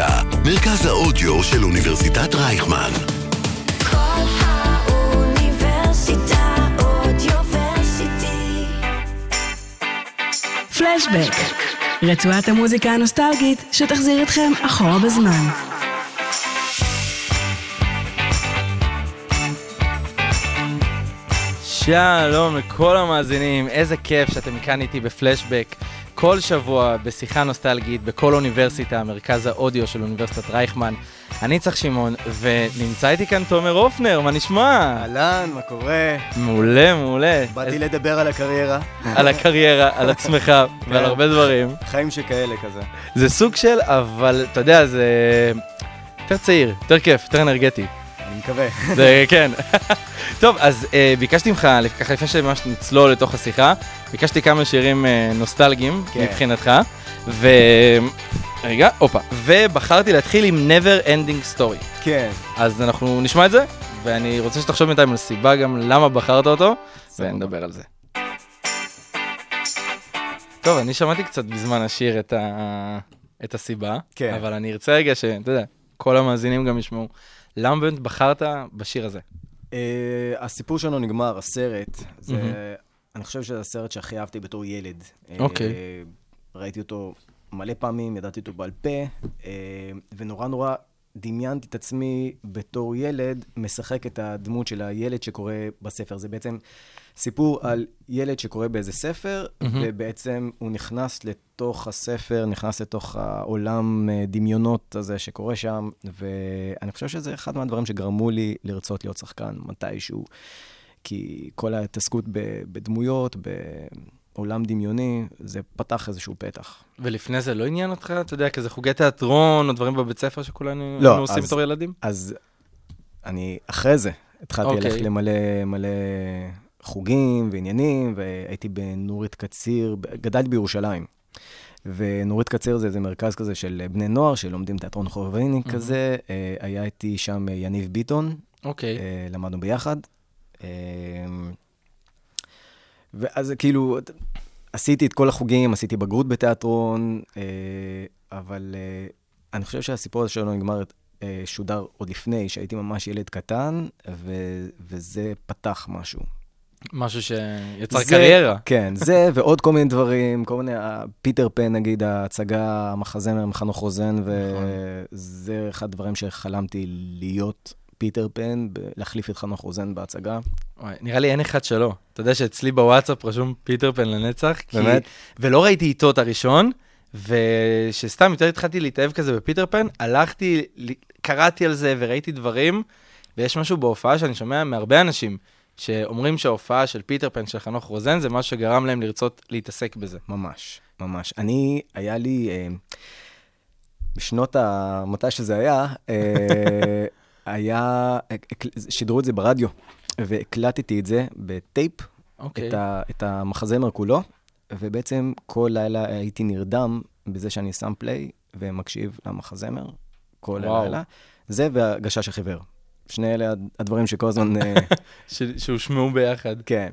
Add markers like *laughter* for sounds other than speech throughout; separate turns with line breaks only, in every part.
האוניברסיטה, מרכז האודיו של אוניברסיטת רייכמן.
כל האוניברסיטה אודיוורסיטי.
פלשבק, רצועת המוזיקה הנוסטלגית שתחזיר אתכם אחורה בזמן.
שלום לכל המאזינים, איזה כיף שאתם כאן איתי בפלשבק. כל שבוע בשיחה נוסטלגית בכל אוניברסיטה, מרכז האודיו של אוניברסיטת רייכמן. אני צריך שמעון, ונמצא איתי כאן תומר הופנר, מה נשמע?
אהלן, מה קורה?
מעולה, מעולה.
באתי לדבר על הקריירה.
על הקריירה, על *laughs* עצמך ועל הרבה דברים.
חיים שכאלה כזה.
זה סוג של, אבל אתה יודע, זה יותר צעיר, יותר כיף, יותר אנרגטי.
אני מקווה. *laughs*
זה כן. *laughs* טוב, אז אה, ביקשתי ממך, ככה לפני שממש נצלול לתוך השיחה, ביקשתי כמה שירים אה, נוסטלגיים
כן.
מבחינתך, ו... רגע, הופה. ובחרתי להתחיל עם never ending story.
כן.
אז אנחנו נשמע את זה, ואני רוצה שתחשוב בינתיים על סיבה גם למה בחרת אותו, ונדבר על זה. טוב, אני שמעתי קצת בזמן השיר את, ה... את הסיבה,
כן.
אבל אני ארצה רגע שאתה יודע, כל המאזינים גם ישמעו. למה באמת בחרת בשיר הזה?
אה, הסיפור שלנו נגמר, הסרט. זה,
מהמם.
אני חושב שזה הסרט שהכי אהבתי בתור ילד. אה,
אוקיי.
ראיתי אותו מלא פעמים, ידעתי אותו בעל פה, אה, ונורא נורא דמיינתי את עצמי בתור ילד, משחק את הדמות של הילד שקורא בספר. זה בעצם סיפור על ילד שקורא באיזה ספר,
מהמם.
ובעצם הוא נכנס לתוך הספר, נכנס לתוך העולם אה, דמיונות הזה שקורה שם, ואני חושב שזה אחד מהדברים שגרמו לי לרצות להיות שחקן מתישהו, כי כל ההתעסקות ב- בעולם דמיוני, זה פתח איזשהו פתח.
ולפני זה לא עניין אותך, אתה יודע, כזה חוגי תיאטרון או דברים בבית ספר שכולנו
לא,
עושים בתור ילדים?
אז אני אחרי זה התחלתי
אוקיי.
ללכת למלא מלא חוגים ועניינים, והייתי בנורית קציר, גדלתי בירושלים. ונורית קציר זה איזה מרכז כזה של בני נוער שלומדים תיאטרון חובבני כזה. אה, היה איתי שם אה, יניב ביטון,
אוקיי.
אה, למדנו ביחד. ואז כאילו, עשיתי את כל החוגים, עשיתי בגרות בתיאטרון, אה, אבל אה, אני חושב שהסיפור הזה שלנו נגמר, אה, שודר עוד לפני, שהייתי ממש ילד קטן, ו- וזה פתח משהו.
משהו שיצר
זה-
קריירה.
כן, זה ועוד כל מיני דברים, כל מיני, פיטר פן נגיד, ההצגה, המחזמר עם חנוך רוזן,
נכון.
וזה אחד הדברים שחלמתי להיות פיטר פן, להחליף את חנוך רוזן בהצגה.
וואי, נראה לי אין אחד שלא. אתה יודע שאצלי בוואטסאפ רשום פיטר פן לנצח. כי-
באמת?
ולא ראיתי איתו את הראשון, ושסתם יותר התחלתי להתאהב כזה בפיטר פן, הלכתי, קראתי על זה וראיתי דברים, ויש משהו בהופעה שאני שומע מהרבה אנשים, שאומרים שההופעה של פיטר פן של חנוך רוזן זה משהו שגרם להם לרצות להתעסק בזה.
ממש, ממש. אני, היה לי, אה, בשנות ה... מתי שזה היה, אה, היה, שידרו את זה ברדיו, והקלטתי את זה בטייפ,
אוקיי.
את, ה, את המחזמר כולו, ובעצם כל לילה הייתי נרדם בזה שאני שם פליי ומקשיב למחזמר כל
וואו.
הלילה. זה והגשש החיוור. שני אלה הדברים שכל הזמן, אה, *laughs*
ש- שהושמעו ביחד.
כן.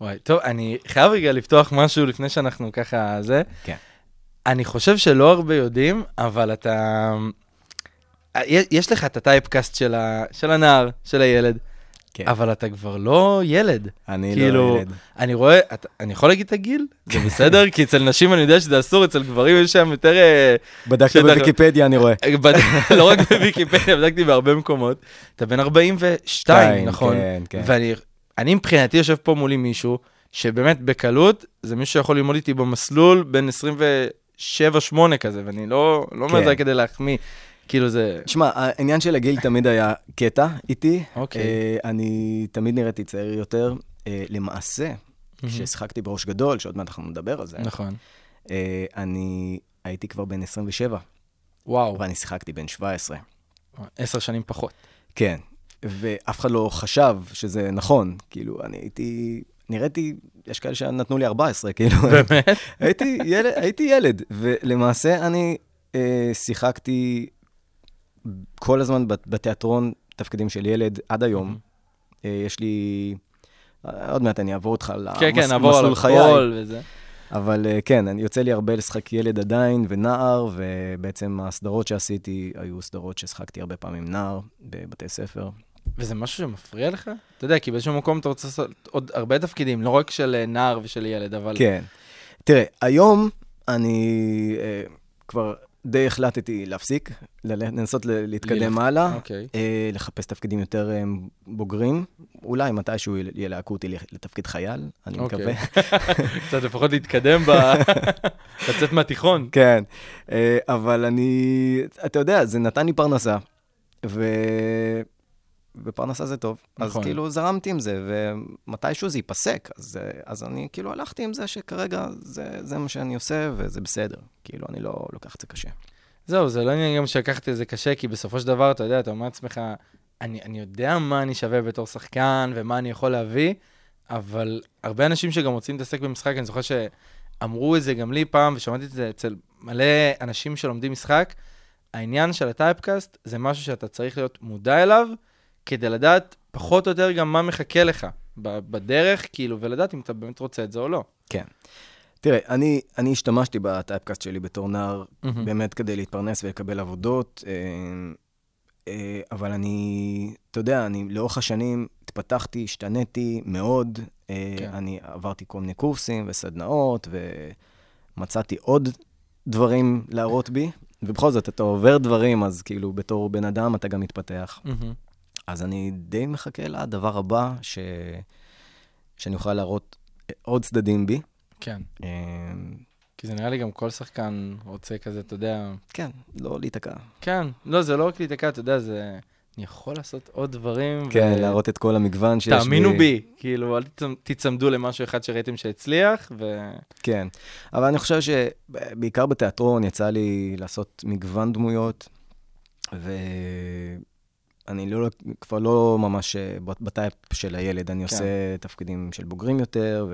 וואי, טוב, אני חייב רגע לפתוח משהו לפני שאנחנו ככה זה.
כן.
אני חושב שלא הרבה יודעים, אבל אתה... יש- יש לך את הטייפקאסט של, ה... של הנער, של הילד,
כן.
אבל אתה כבר לא ילד.
אני
כאילו,
לא ילד.
אני רואה, אתה, אני יכול להגיד את הגיל? זה *laughs* בסדר? כי אצל נשים אני יודע שזה אסור, אצל גברים יש שם יותר... אה,
בדקת
שטח-
בוויקיפדיה, אני רואה.
בד... *laughs* לא רק בוויקיפדיה, בדקתי בהרבה מקומות. אתה בן 42,
שתיים,
נכון?
כן, כן.
ואני אני מבחינתי יושב פה מולי מישהו, שבאמת בקלות, זה מישהו שיכול ללמוד איתי במסלול בין 27-8 כזה, ואני לא, לא אומר את זה
כן.
כדי להחמיא. כאילו זה...
שמע, העניין של הגיל תמיד היה קטע איתי.
אוקיי.
אה, אני תמיד נראיתי צעיר יותר. אה, למעשה, כששיחקתי בראש גדול, שעוד מעט אנחנו נדבר על זה,
נכון.
אה, אני הייתי כבר בן 27,
וואו,
ואני שיחקתי בן 17.
עשר שנים פחות.
כן, ואף אחד לא חשב שזה נכון. כאילו, אני הייתי... נראיתי, יש כאלה שנתנו לי 14, כאילו.
באמת? *laughs*
הייתי ילד, הייתי ילד, ולמעשה אני אה, שיחקתי כל הזמן בת- בתיאטרון תפקידים של ילד עד היום. אה, יש לי... אה, עוד מעט אני אעבור אותך
כן, כן, נעבור על. הכל וזה.
אבל אה, כן, אני יוצא לי הרבה לשחק ילד עדיין ונער, ובעצם הסדרות שעשיתי היו סדרות ששחקתי הרבה פעמים נער בבתי ספר.
וזה משהו שמפריע לך? אתה יודע, כי באיזשהו מקום אתה רוצה לעשות עוד הרבה תפקידים, לא רק של נער ושל ילד, אבל...
כן. תראה, היום אני אה, כבר די החלטתי להפסיק, לנסות להתקדם הלאה,
אוקיי.
אה, לחפש תפקידים יותר אה, בוגרים. אולי מתישהו ילהקו אותי לתפקיד חייל, אני
אוקיי.
מקווה. *laughs*
קצת לפחות להתקדם ב... *laughs* לצאת מהתיכון.
כן, אה, אבל אני, אתה יודע, זה נתן לי פרנסה, ו... ופרנסה זה טוב.
נכון.
אז כאילו זרמתי עם זה, ומתישהו זה ייפסק, אז, אה, אז אני כאילו הלכתי עם זה שכרגע זה, זה מה שאני עושה, וזה בסדר. כאילו, אני לא לוקח את זה קשה.
זהו, זה לא עניין גם שלקחתי את זה קשה, כי בסופו של דבר, אתה יודע, אתה אומר לעצמך, אני, אני יודע מה אני שווה בתור שחקן ומה אני יכול להביא, אבל הרבה אנשים שגם רוצים להתעסק במשחק, אני זוכר שאמרו את זה גם לי פעם, ושמעתי את זה אצל מלא אנשים שלומדים משחק, העניין של הטייפקאסט זה משהו שאתה צריך להיות מודע אליו, כדי לדעת פחות או יותר גם מה מחכה לך בדרך, כאילו, ולדעת אם אתה באמת רוצה את זה או לא.
כן. תראה, אני, אני השתמשתי בטייפקאסט שלי בתור נער,
מהמם.
באמת כדי להתפרנס ולקבל עבודות, אה, אה, אבל אני, אתה יודע, אני לאורך השנים התפתחתי, השתניתי מאוד. אה,
כן.
אני עברתי כל מיני קורסים וסדנאות, ומצאתי עוד דברים להראות בי, ובכל זאת, אתה עובר דברים, אז כאילו, בתור בן אדם אתה גם מתפתח.
מהמם.
אז אני די מחכה לדבר הבא, ש... שאני אוכל להראות עוד צדדים בי.
כן,
אה,
כי זה נראה לי גם כל שחקן רוצה כזה, אתה יודע,
כן, לא להיתקע.
כן, לא, זה לא רק להיתקע, אתה יודע, זה... אני יכול לעשות עוד דברים.
כן,
ו-
להראות את כל המגוון שיש
תאמינו בי, כאילו, אל תצמ- תיצמדו למשהו אחד שראיתם שהצליח, ו...
כן, אבל אני חושב שבעיקר בתיאטרון יצא לי לעשות מגוון דמויות, ואני לא, כבר לא ממש אה, בטייפ של הילד, אני
כן.
עושה תפקידים של בוגרים יותר,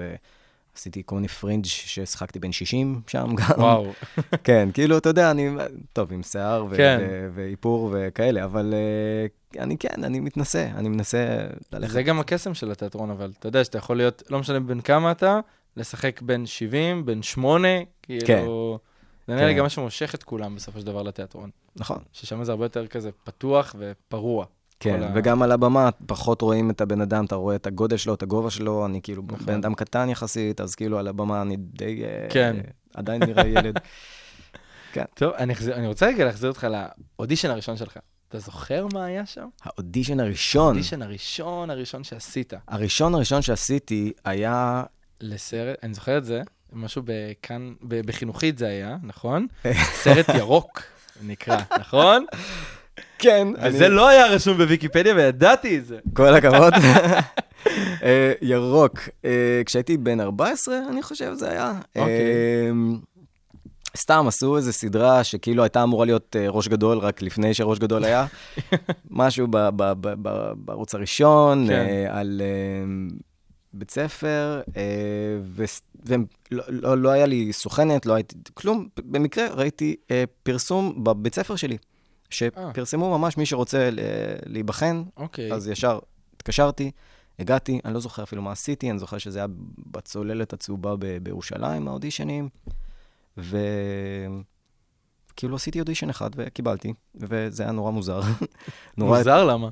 ועשיתי כל מיני פרינג' ששחקתי בן 60 שם גם.
וואו. *laughs*
כן, כאילו, אתה יודע, אני, טוב, עם שיער ו-
כן.
ו- ואיפור וכאלה, אבל אה, אני כן, אני מתנסה, אני מנסה ללכת.
זה גם הקסם של התיאטרון, אבל אתה יודע שאתה יכול להיות, לא משנה בין כמה אתה, לשחק בין 70, בין 8, כאילו... זה נראה לי
כן.
גם מה שמושך את כולם בסופו של דבר לתיאטרון.
נכון.
ששם זה הרבה יותר כזה פתוח ופרוע.
כן,
ה-
וגם על הבמה פחות רואים את הבן אדם, אתה רואה את הגודל שלו, את הגובה שלו, אני כאילו
נכון.
בן אדם קטן יחסית, אז כאילו על הבמה אני די... אה,
כן.
עדיין נראה ילד. *laughs*
טוב, אני אחזיר- אני רוצה רגע להחזיר אותך לאודישן הראשון שלך. אתה זוכר מה היה שם?
האודישן הראשון,
האודישן הראשון הראשון שעשית.
הראשון הראשון שעשיתי היה...
לסרט, אני זוכר את זה, משהו בכאן, בחינוכית זה היה, נכון? סרט ירוק נקרא, נכון?
כן,
וזה לא היה רשום בוויקיפדיה וידעתי את זה.
כל הכבוד. אה, ירוק. אה, כשהייתי בן 14, אני חושב זה היה. אה, סתם עשו איזו סדרה שכאילו הייתה אמורה להיות ראש גדול רק לפני שראש גדול היה. *laughs* משהו בערוץ הראשון,
כן.
על בית ספר, אה, ולא לא, לא היה לי סוכנת, לא הייתי, כלום. במקרה ראיתי אה, פרסום בבית ספר שלי, שפרסמו ממש מי שרוצה ל- להיבחן,
אוקיי.
אז ישר התקשרתי, הגעתי, אני לא זוכר אפילו מה עשיתי, אני זוכר שזה היה בצוללת הצהובה ב- בירושלים, האודישנים, וכאילו עשיתי אודישן אחד וקיבלתי, וזה היה נורא מוזר. *laughs* נורא...
מוזר למה?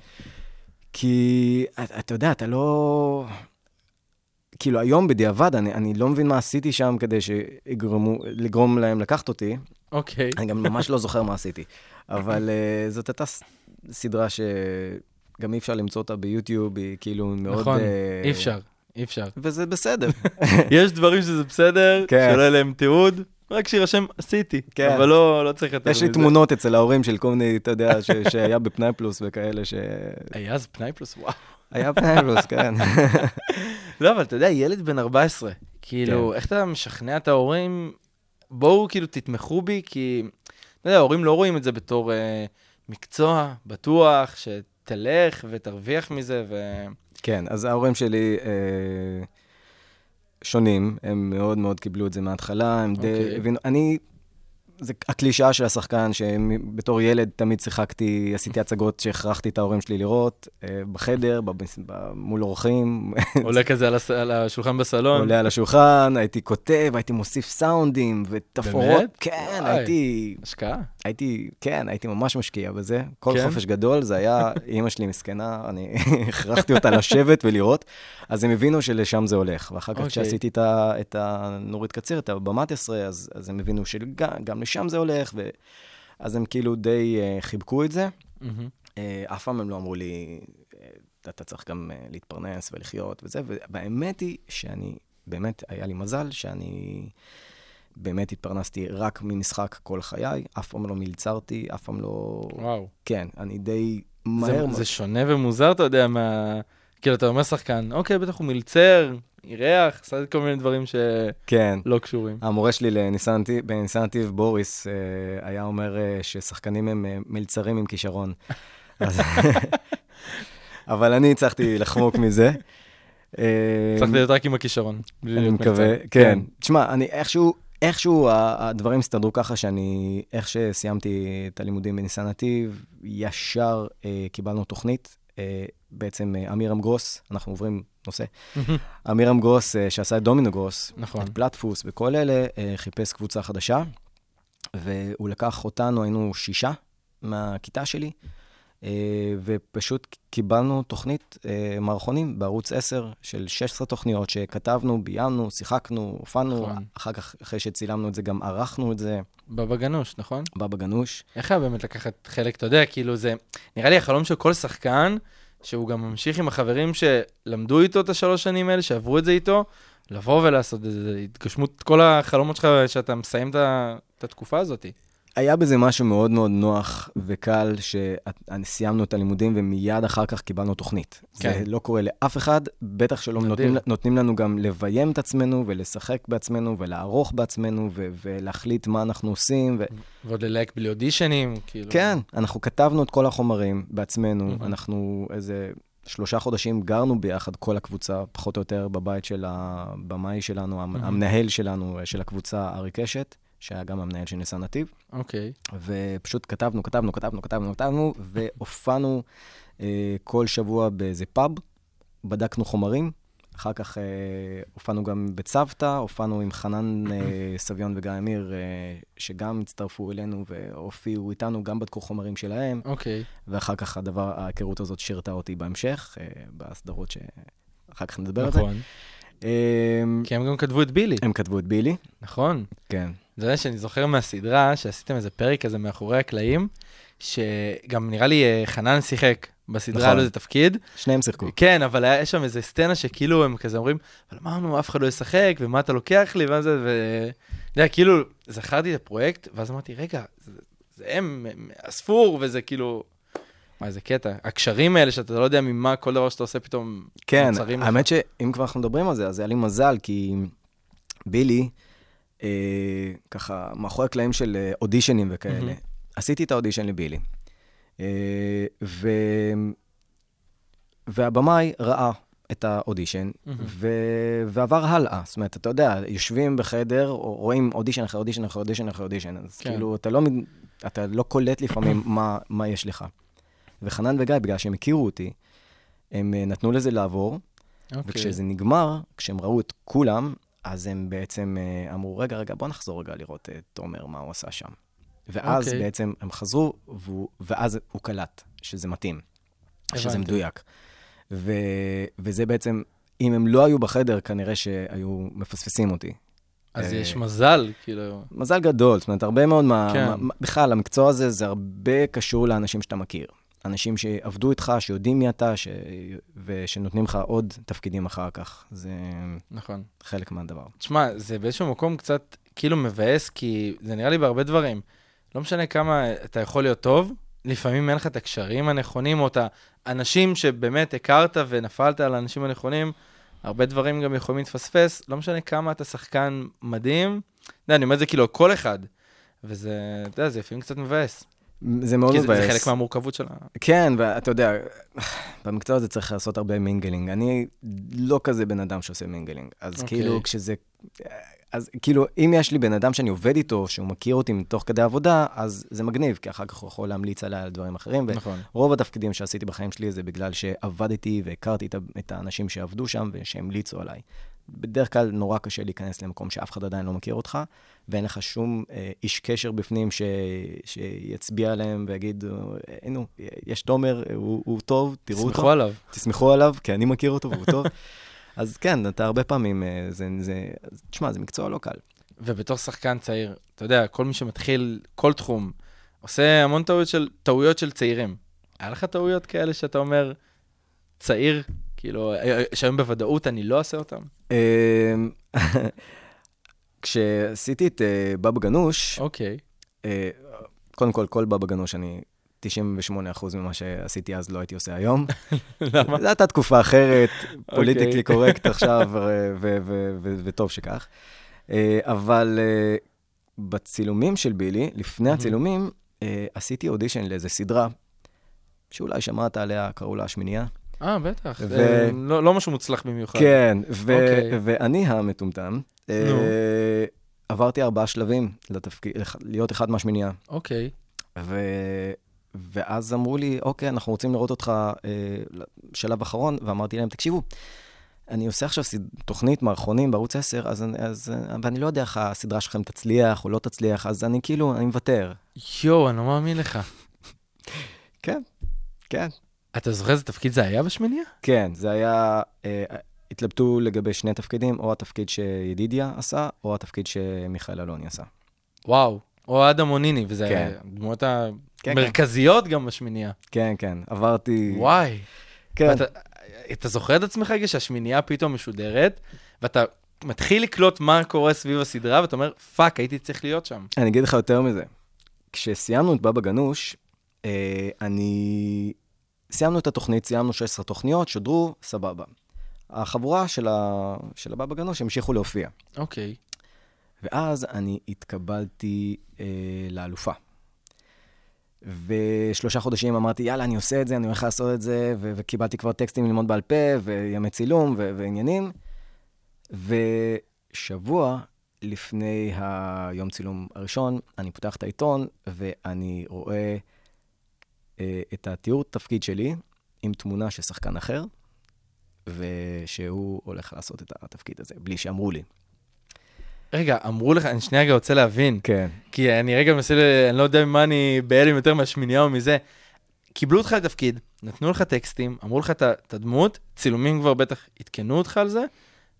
כי אתה יודע, אתה לא... כאילו, היום בדיעבד, אני, אני לא מבין מה עשיתי שם כדי שיגרמו, לגרום להם לקחת אותי.
אוקיי.
אני גם ממש לא *laughs* זוכר מה עשיתי. אבל uh, זאת הייתה סדרה שגם אי אפשר למצוא אותה ביוטיוב, היא כאילו מאוד...
נכון,
אה,
אי אפשר, אי אפשר.
וזה בסדר. *laughs*
יש דברים שזה בסדר,
כן.
שלא יהיה להם תיעוד, רק שירשם עשיתי,
כן.
אבל לא לא צריך יותר
יש לי
מזה.
תמונות אצל ההורים של כל מיני, אתה יודע, ש- שהיה בפנאי פלוס וכאלה, שהיה
היה אז פנאי פלוס, וואו.
פנאי פלוס, כן. *laughs*
לא, אבל אתה יודע, ילד בן 14, כאילו,
כן.
איך אתה משכנע את ההורים, בואו כאילו תתמכו בי, כי, אתה יודע, ההורים לא רואים את זה בתור אה, מקצוע בטוח, שתלך ותרוויח מזה, ו...
כן, אז ההורים שלי אה, שונים, הם מאוד מאוד קיבלו את זה מההתחלה, הם די
אוקיי.
הבינו, אני זה הקלישאה של השחקן, שבתור ילד תמיד שיחקתי, עשיתי הצגות שהכרחתי את ההורים שלי לראות, אה, בחדר, מול אורחים. *laughs*
עולה כזה על הס- על השולחן בסלון.
עולה על השולחן, הייתי כותב, הייתי מוסיף סאונדים ותפאורות.
באמת?
כן,
וואי.
הייתי,
השקעה.
הייתי, כן, הייתי ממש משקיע בזה. כל
כן?
חופש גדול, זה היה, אימא שלי מסכנה, אני *laughs* הכרחתי אותה לשבת ולראות, אז הם הבינו שלשם זה הולך. ואחר כך
אוקיי.
כשעשיתי את ה- את הנורית קציר, את הבמת עשרה, אז אז הם הבינו שגם לשם זה הולך, ו- אז הם כאילו די אה, חיבקו את זה. אה, אף פעם הם לא אמרו לי, אה, אתה צריך גם להתפרנס ולחיות וזה, והאמת היא שאני, באמת, היה לי מזל שאני באמת התפרנסתי רק ממשחק כל חיי, אף פעם לא מלצרתי, אף פעם לא...
וואו.
כן, אני די
זה-
מהר...
זה שונה ומוזר, אתה יודע, מה... כאילו, אתה אומר שחקן, אוקיי, בטח הוא מלצר, אירח, עשה כל מיני דברים שלא
כן.
קשורים.
המורה שלי בניסן נתיב, בוריס, אה, היה אומר אה, ששחקנים הם אה, מלצרים עם כישרון. *laughs* אז- אבל אני הצלחתי לחמוק מזה.
צריך להיות רק עם הכישרון.
אני מקווה,
מלצר.
כן. תשמע, אני איכשהו, איכשהו הדברים הסתדרו ככה שאני, איך שסיימתי את הלימודים בניסן נתיב, ישר אה, קיבלנו תוכנית. אה, בעצם אה, אמירם גרוס, אנחנו עוברים נושא. אמירם גרוס, אה, שעשה את דומינו גרוס,
נכון.
את פלטפוס וכל אלה, חיפש קבוצה חדשה, והוא לקח אותנו, היינו שישה מהכיתה שלי, ופשוט קיבלנו תוכנית אה, מערכונים בערוץ 10 של 16 תוכניות שכתבנו, ביימנו, שיחקנו, הופענו,
נכון.
אחר כך, אחרי שצילמנו את זה, גם ערכנו את זה,
בבא גנוש, נכון?
בבא גנוש.
איך היה באמת לקחת חלק, אתה יודע, כאילו זה, נראה לי החלום של כל שחקן, שהוא גם ממשיך עם החברים שלמדו איתו את השלוש שנים האלה, שעברו את זה איתו, לבוא ולעשות איזה התגשמות, כל החלומות שלך, שאתה מסיים את את התקופה הזאת.
היה בזה משהו מאוד מאוד נוח וקל, שסיימנו את הלימודים ומיד אחר כך קיבלנו תוכנית.
כן.
זה לא קורה לאף אחד, בטח שלא. נותנים, נותנים לנו גם לביים את עצמנו ולשחק בעצמנו ולערוך בעצמנו ו- ולהחליט מה אנחנו עושים. ו-
ועוד ללהק בלי אודישנים, כאילו.
כן, אנחנו כתבנו את כל החומרים בעצמנו,
מהמם.
אנחנו איזה שלושה חודשים גרנו ביחד, כל הקבוצה, פחות או יותר בבית של הבמאי שלנו,
מהמם.
המנהל שלנו, של הקבוצה, ארי קשת, שהיה גם המנהל של ניסן נתיב.
אוקיי.
ופשוט כתבנו, כתבנו, כתבנו, כתבנו, כתבנו, והופענו אה, כל שבוע באיזה פאב, בדקנו חומרים. אחר כך אה, הופענו גם בצוותא, הופענו עם חנן אה, סביון וגיא אמיר, אה, שגם הצטרפו אלינו והופיעו איתנו, גם בדקו חומרים שלהם,
אוקיי.
ואחר כך הדבר, ההיכרות הזאת שירתה אותי בהמשך, אה, בסדרות שאחר כך נדבר על זה.
נכון. כי הם גם כתבו את בילי,
הם כתבו את בילי,
נכון.
כן.
אתה יודע שאני זוכר מהסדרה, שעשיתם איזה פרק כזה מאחורי הקלעים, שגם נראה לי אה, חנן שיחק בסדרה,
נכון.
היה לו איזה תפקיד.
שניהם שיחקו.
כן, אבל היה שם איזה סצנה שכאילו הם כזה אומרים, אבל אמרנו, אף אחד לא ישחק, ומה אתה לוקח לי, ואז זה, ו... אתה יודע, כאילו, זכרתי את הפרויקט, ואז אמרתי, רגע, זה, זה הם, הם הספור, וזה כאילו... מה, איזה קטע. הקשרים האלה, שאתה לא יודע ממה כל דבר שאתה עושה פתאום
כן,
נוצרים לך.
האמת שאם כבר אנחנו מדברים על זה, אז היה לי מזל, כי בילי, אה, ככה, מאחורי הקלעים של אה, אודישנים וכאלה,
מהמם.
עשיתי את האודישן לבילי. אה, ו... והבמאי ראה את האודישן,
מהמם.
ו... ועבר הלאה. זאת אומרת, אתה יודע, יושבים בחדר, רואים אודישן אחרי אודישן אחרי אודישן אחרי אודישן, אז
כן.
כאילו, אתה לא, אתה לא קולט לפעמים *clears throat* מה, מה יש לך. וחנן וגיא, בגלל שהם הכירו אותי, הם אה, נתנו לזה לעבור,
אוקיי.
וכשזה נגמר, כשהם ראו את כולם, אז הם בעצם אה, אמרו, רגע, רגע, בוא נחזור רגע לראות את תומר, מה הוא עשה שם. ואז
אוקיי.
בעצם הם חזרו, והוא, ואז הוא קלט שזה מתאים, שזה
הבנתי.
מדויק. ו, וזה בעצם, אם הם לא היו בחדר, כנראה שהיו מפספסים אותי.
אז
אה,
יש מזל, כאילו...
מזל גדול, זאת אומרת, הרבה מאוד.
כן.
מה בכלל, המקצוע הזה זה הרבה קשור לאנשים שאתה מכיר. אנשים שעבדו איתך, שיודעים מי אתה, ש... ושנותנים לך עוד תפקידים אחר כך. זה
נכון.
חלק מהדבר.
תשמע, זה באיזשהו מקום קצת כאילו מבאס, כי זה נראה לי בהרבה דברים. לא משנה כמה אתה יכול להיות טוב, לפעמים אין לך את הקשרים הנכונים, או את האנשים שבאמת הכרת ונפלת על האנשים הנכונים, הרבה דברים גם יכולים להתפספס, לא משנה כמה אתה שחקן מדהים. אתה יודע, אני אומר את זה כאילו כל אחד, וזה, אתה יודע, זה לפעמים קצת מבאס.
זה מאוד
כי זה-
מבאס.
חלק מהמורכבות של ה...
כן, ואתה יודע, במקצוע הזה צריך לעשות הרבה mingling. אני לא כזה בן אדם שעושה mingling. אז
אוקיי.
כאילו, כשזה... אז כאילו, אם יש לי בן אדם שאני עובד איתו, שהוא מכיר אותי מתוך כדי עבודה, אז זה מגניב, כי אחר כך הוא יכול להמליץ עליי על דברים אחרים.
נכון.
רוב התפקידים שעשיתי בחיים שלי זה בגלל שעבדתי והכרתי את האנשים שעבדו שם ושהמליצו עליי. בדרך כלל נורא קשה להיכנס למקום שאף אחד עדיין לא מכיר אותך, ואין לך שום אה, איש קשר בפנים ש... שיצביע עליהם ויגיד, אה, נו, יש תומר, הוא, הוא טוב, תראו אותו.
תסמכו עליו.
תסמכו עליו, כי אני מכיר אותו והוא טוב. *laughs* אז כן, אתה הרבה פעמים, אה, זה, זה, תשמע, זה מקצוע לא קל.
ובתור שחקן צעיר, אתה יודע, כל מי שמתחיל כל תחום, עושה המון טעויות של, טעויות של צעירים. היה לך טעויות כאלה שאתה אומר, צעיר, כאילו, שהיום בוודאות אני לא אעשה אותם?
אמ, *laughs* כשעשיתי את אה, בבא גנוש,
אוקיי.
אה, קודם כל, כל בבא גנוש, אני 98% ממה שעשיתי אז לא הייתי עושה היום. *laughs*
למה?
זו הייתה תקופה אחרת,
אוקיי.
פוליטיקלי קורקט עכשיו, וטוב שכך. אה, אבל בצילומים של בילי, לפני הצילומים, אה, עשיתי אודישן לאיזה סדרה, שאולי שמעת עליה, קראו לה השמינייה.
אה, בטח.
ו-
זה לא לא משהו מוצלח במיוחד.
כן, ו-
אוקיי.
ואני המטומטם, אה,
נו.
עברתי ארבעה שלבים לתפקיד, להיות אחד מהשמינייה.
אוקיי.
ו... ואז אמרו לי, אוקיי, אנחנו רוצים לראות אותך אה, שלב אחרון, ואמרתי להם, תקשיבו, אני עושה עכשיו סד... תוכנית מערכונים בערוץ 10, אז, אני- אז, אה, ואני לא יודע איך הסדרה שלכם תצליח או לא תצליח, אז אני כאילו, אני מוותר.
יואו, אני לא מאמין לך.
כן, כן.
אתה זוכר איזה תפקיד זה היה בשמיניה?
כן, זה היה, אה, התלבטו לגבי שני תפקידים, או התפקיד שידידיה עשה, או התפקיד שמיכאל אלוני עשה.
וואו. או אדם מוניני, וזה
כן.
הדמויות
כן.
המרכזיות גם בשמיניה.
כן, כן, עברתי...
וואי.
כן.
ואתה, אתה זוכר את עצמך רגע שהשמינייה פתאום משודרת, ואתה מתחיל לקלוט מה קורה סביב הסדרה, ואתה אומר, fuck, הייתי צריך להיות שם.
אני אגיד לך יותר מזה. כשסיימנו את בבא גנוש, אה, אני... סיימנו את התוכנית, סיימנו 16 תוכניות, שודרו, סבבה. החבורה של, ה... של הבבא גנוש המשיכו להופיע.
אוקיי.
ואז אני התקבלתי אה, לאלופה. ושלושה חודשים אמרתי, יאללה, אני עושה את זה, אני הולך לעשות את זה, ו- וקיבלתי כבר טקסטים ללמוד בעל פה, וימי צילום, ו- ועניינים. ושבוע לפני היום צילום הראשון, אני פותח את העיתון, ואני רואה אה, את התיאור תפקיד שלי עם תמונה של שחקן אחר, ושהוא הולך לעשות את התפקיד הזה, בלי שאמרו לי.
רגע, אמרו לך, אני שנייה רגע רוצה להבין,
כן.
כי אני רגע מנסה, ל- אני לא יודע ממה אני בהלם יותר מהשמינייה או מזה. קיבלו אותך לתפקיד, נתנו לך טקסטים, אמרו לך את הדמות, צילומים כבר בטח עדכנו אותך על זה,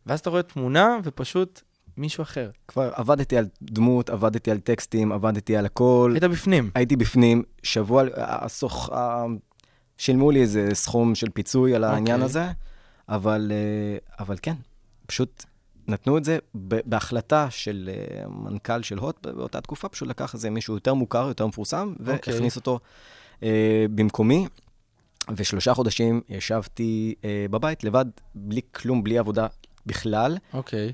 ואז אתה רואה תמונה ופשוט מישהו אחר.
כבר עבדתי על דמות, עבדתי על טקסטים, עבדתי על הכל.
היית בפנים.
הייתי בפנים, שבוע, הסוך, ה- שילמו לי איזה סכום של פיצוי על העניין
אוקיי.
הזה, אבל, אה, אבל כן, פשוט נתנו את זה בהחלטה של אה, מנכ"ל של הוט באותה תקופה, פשוט לקח איזה מישהו יותר מוכר, יותר מפורסם,
אוקיי.
והכניס אותו אה, במקומי. ושלושה חודשים ישבתי אה, בבית לבד, בלי כלום, בלי עבודה בכלל.
אוקיי.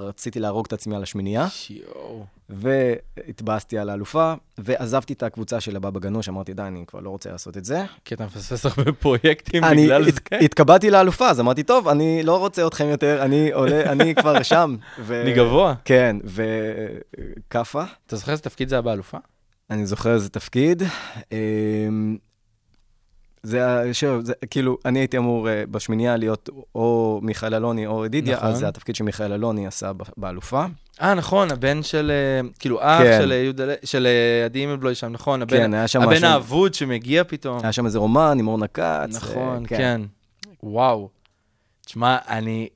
רציתי להרוג את עצמי על השמינייה.
שיואו.
והתבאסתי על האלופה, ועזבתי את הקבוצה של הבבא גנוש, אמרתי, די, אני כבר לא רוצה לעשות את זה.
כי אתה מפספס הרבה פרויקטים
אני
בגלל זה.
התקבעתי לאלופה, אז אמרתי, טוב, אני לא רוצה אתכם יותר, אני עולה, אני כבר *laughs* שם. ו-
אני גבוה.
כן, וכאפה.
אתה זוכר איזה תפקיד זה היה באלופה?
אני זוכר איזה תפקיד. זה, שוב, זה, כאילו, אני הייתי אמור אה, בשמינייה להיות או מיכאל אלוני או ידידיה,
נכון.
אז זה התפקיד שמיכאל אלוני עשה ב- באלופה.
אה, נכון, הבן של, אה, כאילו, אח
כן.
של אה, יהודה, של עדי אימלבלוי שם, נכון, הבן,
כן, היה שם
הבן
משהו-
האבוד שמגיע פתאום.
היה שם איזה רומן עם אורנה כץ.
נכון,
אה,
כן. וואו. תשמע, אני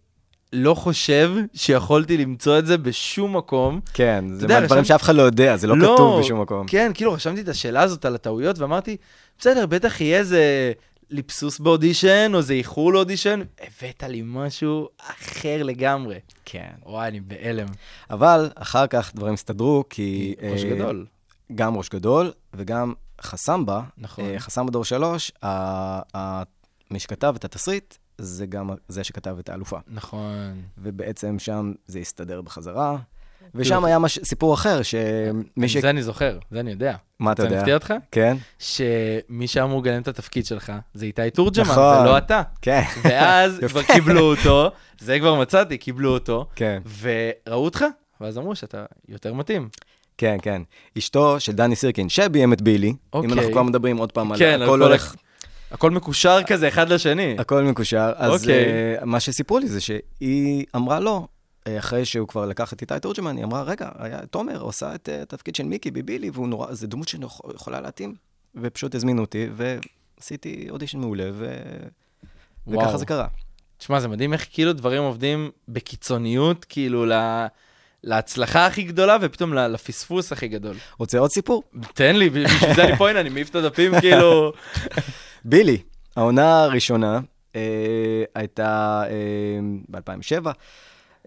לא חושב שיכולתי למצוא את זה בשום מקום.
כן, זה מהדברים
רשם-
שאף אחד לא יודע, זה לא
לא,
כתוב בשום מקום.
כן, כאילו, רשמתי את השאלה הזאת על הטעויות, ואמרתי, בסדר, בטח יהיה איזה ליפסוס באודישן, או איזה איחור לאודישן. הבאת לי משהו אחר לגמרי.
כן.
וואי, אני בהלם.
אבל אחר כך דברים הסתדרו, כי...
ראש
אה,
גדול.
גם ראש גדול, וגם חסמבה,
נכון.
אה, חסמבה דור שלוש, ה- ה- מי שכתב את התסריט, זה גם זה שכתב את האלופה.
נכון.
ובעצם שם זה הסתדר בחזרה. ושם היה מש... סיפור אחר, שמי ש...
זה אני זוכר, זה אני יודע.
מה אתה
זה
יודע?
מפתיע אותך?
כן?
שמי שאמור לגלם את התפקיד שלך זה איתי תורג'מן,
נכון.
ולא אתה.
כן.
ואז. כבר קיבלו אותו, זה כבר מצאתי, קיבלו אותו,
כן,
וראו אותך, ואז אמרו שאתה יותר מתאים.
כן, כן. אשתו של דני סירקין, שביים את בילי, אם
אוקיי.
אנחנו כבר מדברים עוד פעם
כן, על
הכל
כל
הולך,
הכל מקושר כזה אחד לשני.
הכל מקושר. אז
אוקיי.
אה, מה שסיפרו לי זה שהיא אמרה לא, אה, אחרי שהוא כבר לקח את איתי תורג'מן, היא אמרה, רגע, היה תומר עושה את אה, התפקיד של מיקי בבילי, והוא נורא, זו דמות שיכולה להתאים. ופשוט הזמינו אותי, ועשיתי אודישן מעולה, ו... וככה. זה קרה.
תשמע, זה מדהים איך כאילו דברים עובדים בקיצוניות, כאילו ל... להצלחה הכי גדולה, ופתאום לפספוס הכי גדול.
רוצה עוד סיפור?
תן לי, בשביל זה אני פה, הנה, אני מעיף את הדפים, כאילו... *laughs*
בילי, העונה הראשונה אה, הייתה אה, ב-2007.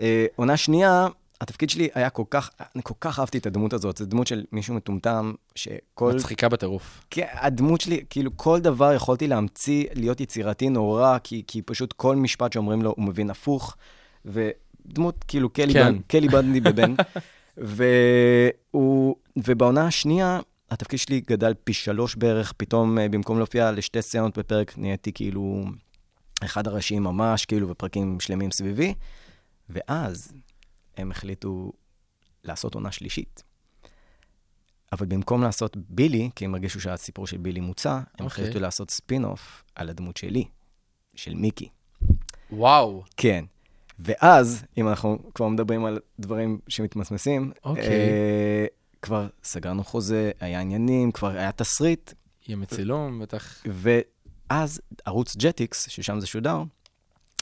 אה, עונה שנייה, התפקיד שלי היה כל כך, אני כל כך אהבתי את הדמות הזאת. זו דמות של מישהו מטומטם, שכל...
מצחיקה בטירוף.
כן, הדמות שלי, כאילו כל דבר יכולתי להמציא, להיות יצירתי נורא, כי, כי פשוט כל משפט שאומרים לו הוא מבין הפוך. ודמות, כאילו, קלי,
כן.
בנדי בבן. *laughs* והוא, ובעונה השנייה, התפקיד שלי גדל פי שלוש בערך, פתאום אה, במקום להופיע לשתי סצנות בפרק, נהייתי כאילו אחד הראשיים ממש, כאילו, ופרקים שלמים סביבי. ואז הם החליטו לעשות עונה שלישית. אבל במקום לעשות בילי, כי הם הרגישו שהסיפור של בילי מוצה, הם
אוקיי.
החליטו לעשות ספין-אוף על הדמות שלי, של מיקי.
וואו.
כן. ואז, אם אנחנו כבר מדברים על דברים שמתמסמסים,
אוקיי.
אה, כבר סגרנו חוזה, היה עניינים, כבר היה תסריט,
ימי צילום, בטח.
ואז ערוץ ג'טיקס, ששם זה שודר,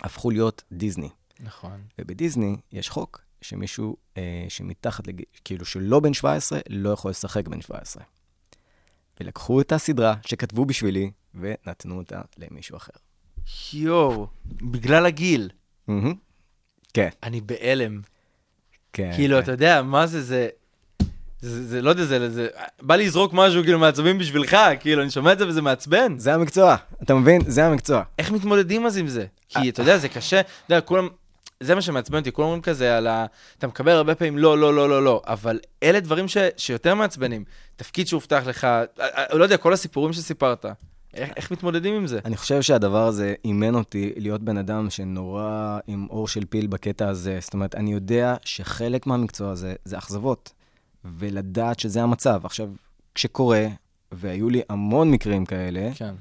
הפכו להיות דיסני.
נכון.
ובדיסני יש חוק שמישהו אה, שמתחת לגיל, כאילו שלא בן 17, לא יכול לשחק בן 17. ולקחו את הסדרה שכתבו בשבילי ונתנו אותה למישהו אחר.
יואו, בגלל הגיל.
מהמם. כן,
אני בהלם.
כן.
כאילו,
כן.
אתה יודע, מה זה, זה... זה, זה לא יודע, זה, זה... בא לי לזרוק משהו, כאילו, מעצבים בשבילך, כאילו, אני שומע את זה וזה מעצבן.
זה המקצוע, אתה מבין? זה המקצוע.
איך מתמודדים אז עם זה? כי אתה יודע, זה קשה, אתה יודע, כולם, זה מה שמעצבן אותי, כולם אומרים כזה על ה... אתה מקבל הרבה פעמים לא, לא, לא, לא, לא, אבל אלה דברים ש... שיותר מעצבנים. תפקיד שהובטח לך, אה, אה, לא יודע, כל הסיפורים שסיפרת. איך, איך מתמודדים עם זה?
אני חושב שהדבר הזה אימן אותי להיות בן אדם שנורא עם אור של פיל בקטע הזה. זאת אומרת, אני יודע שחלק מהמקצוע הזה זה אכזבות, ולדעת שזה המצב. עכשיו, כשקורה, והיו לי המון מקרים כאלה,
כן.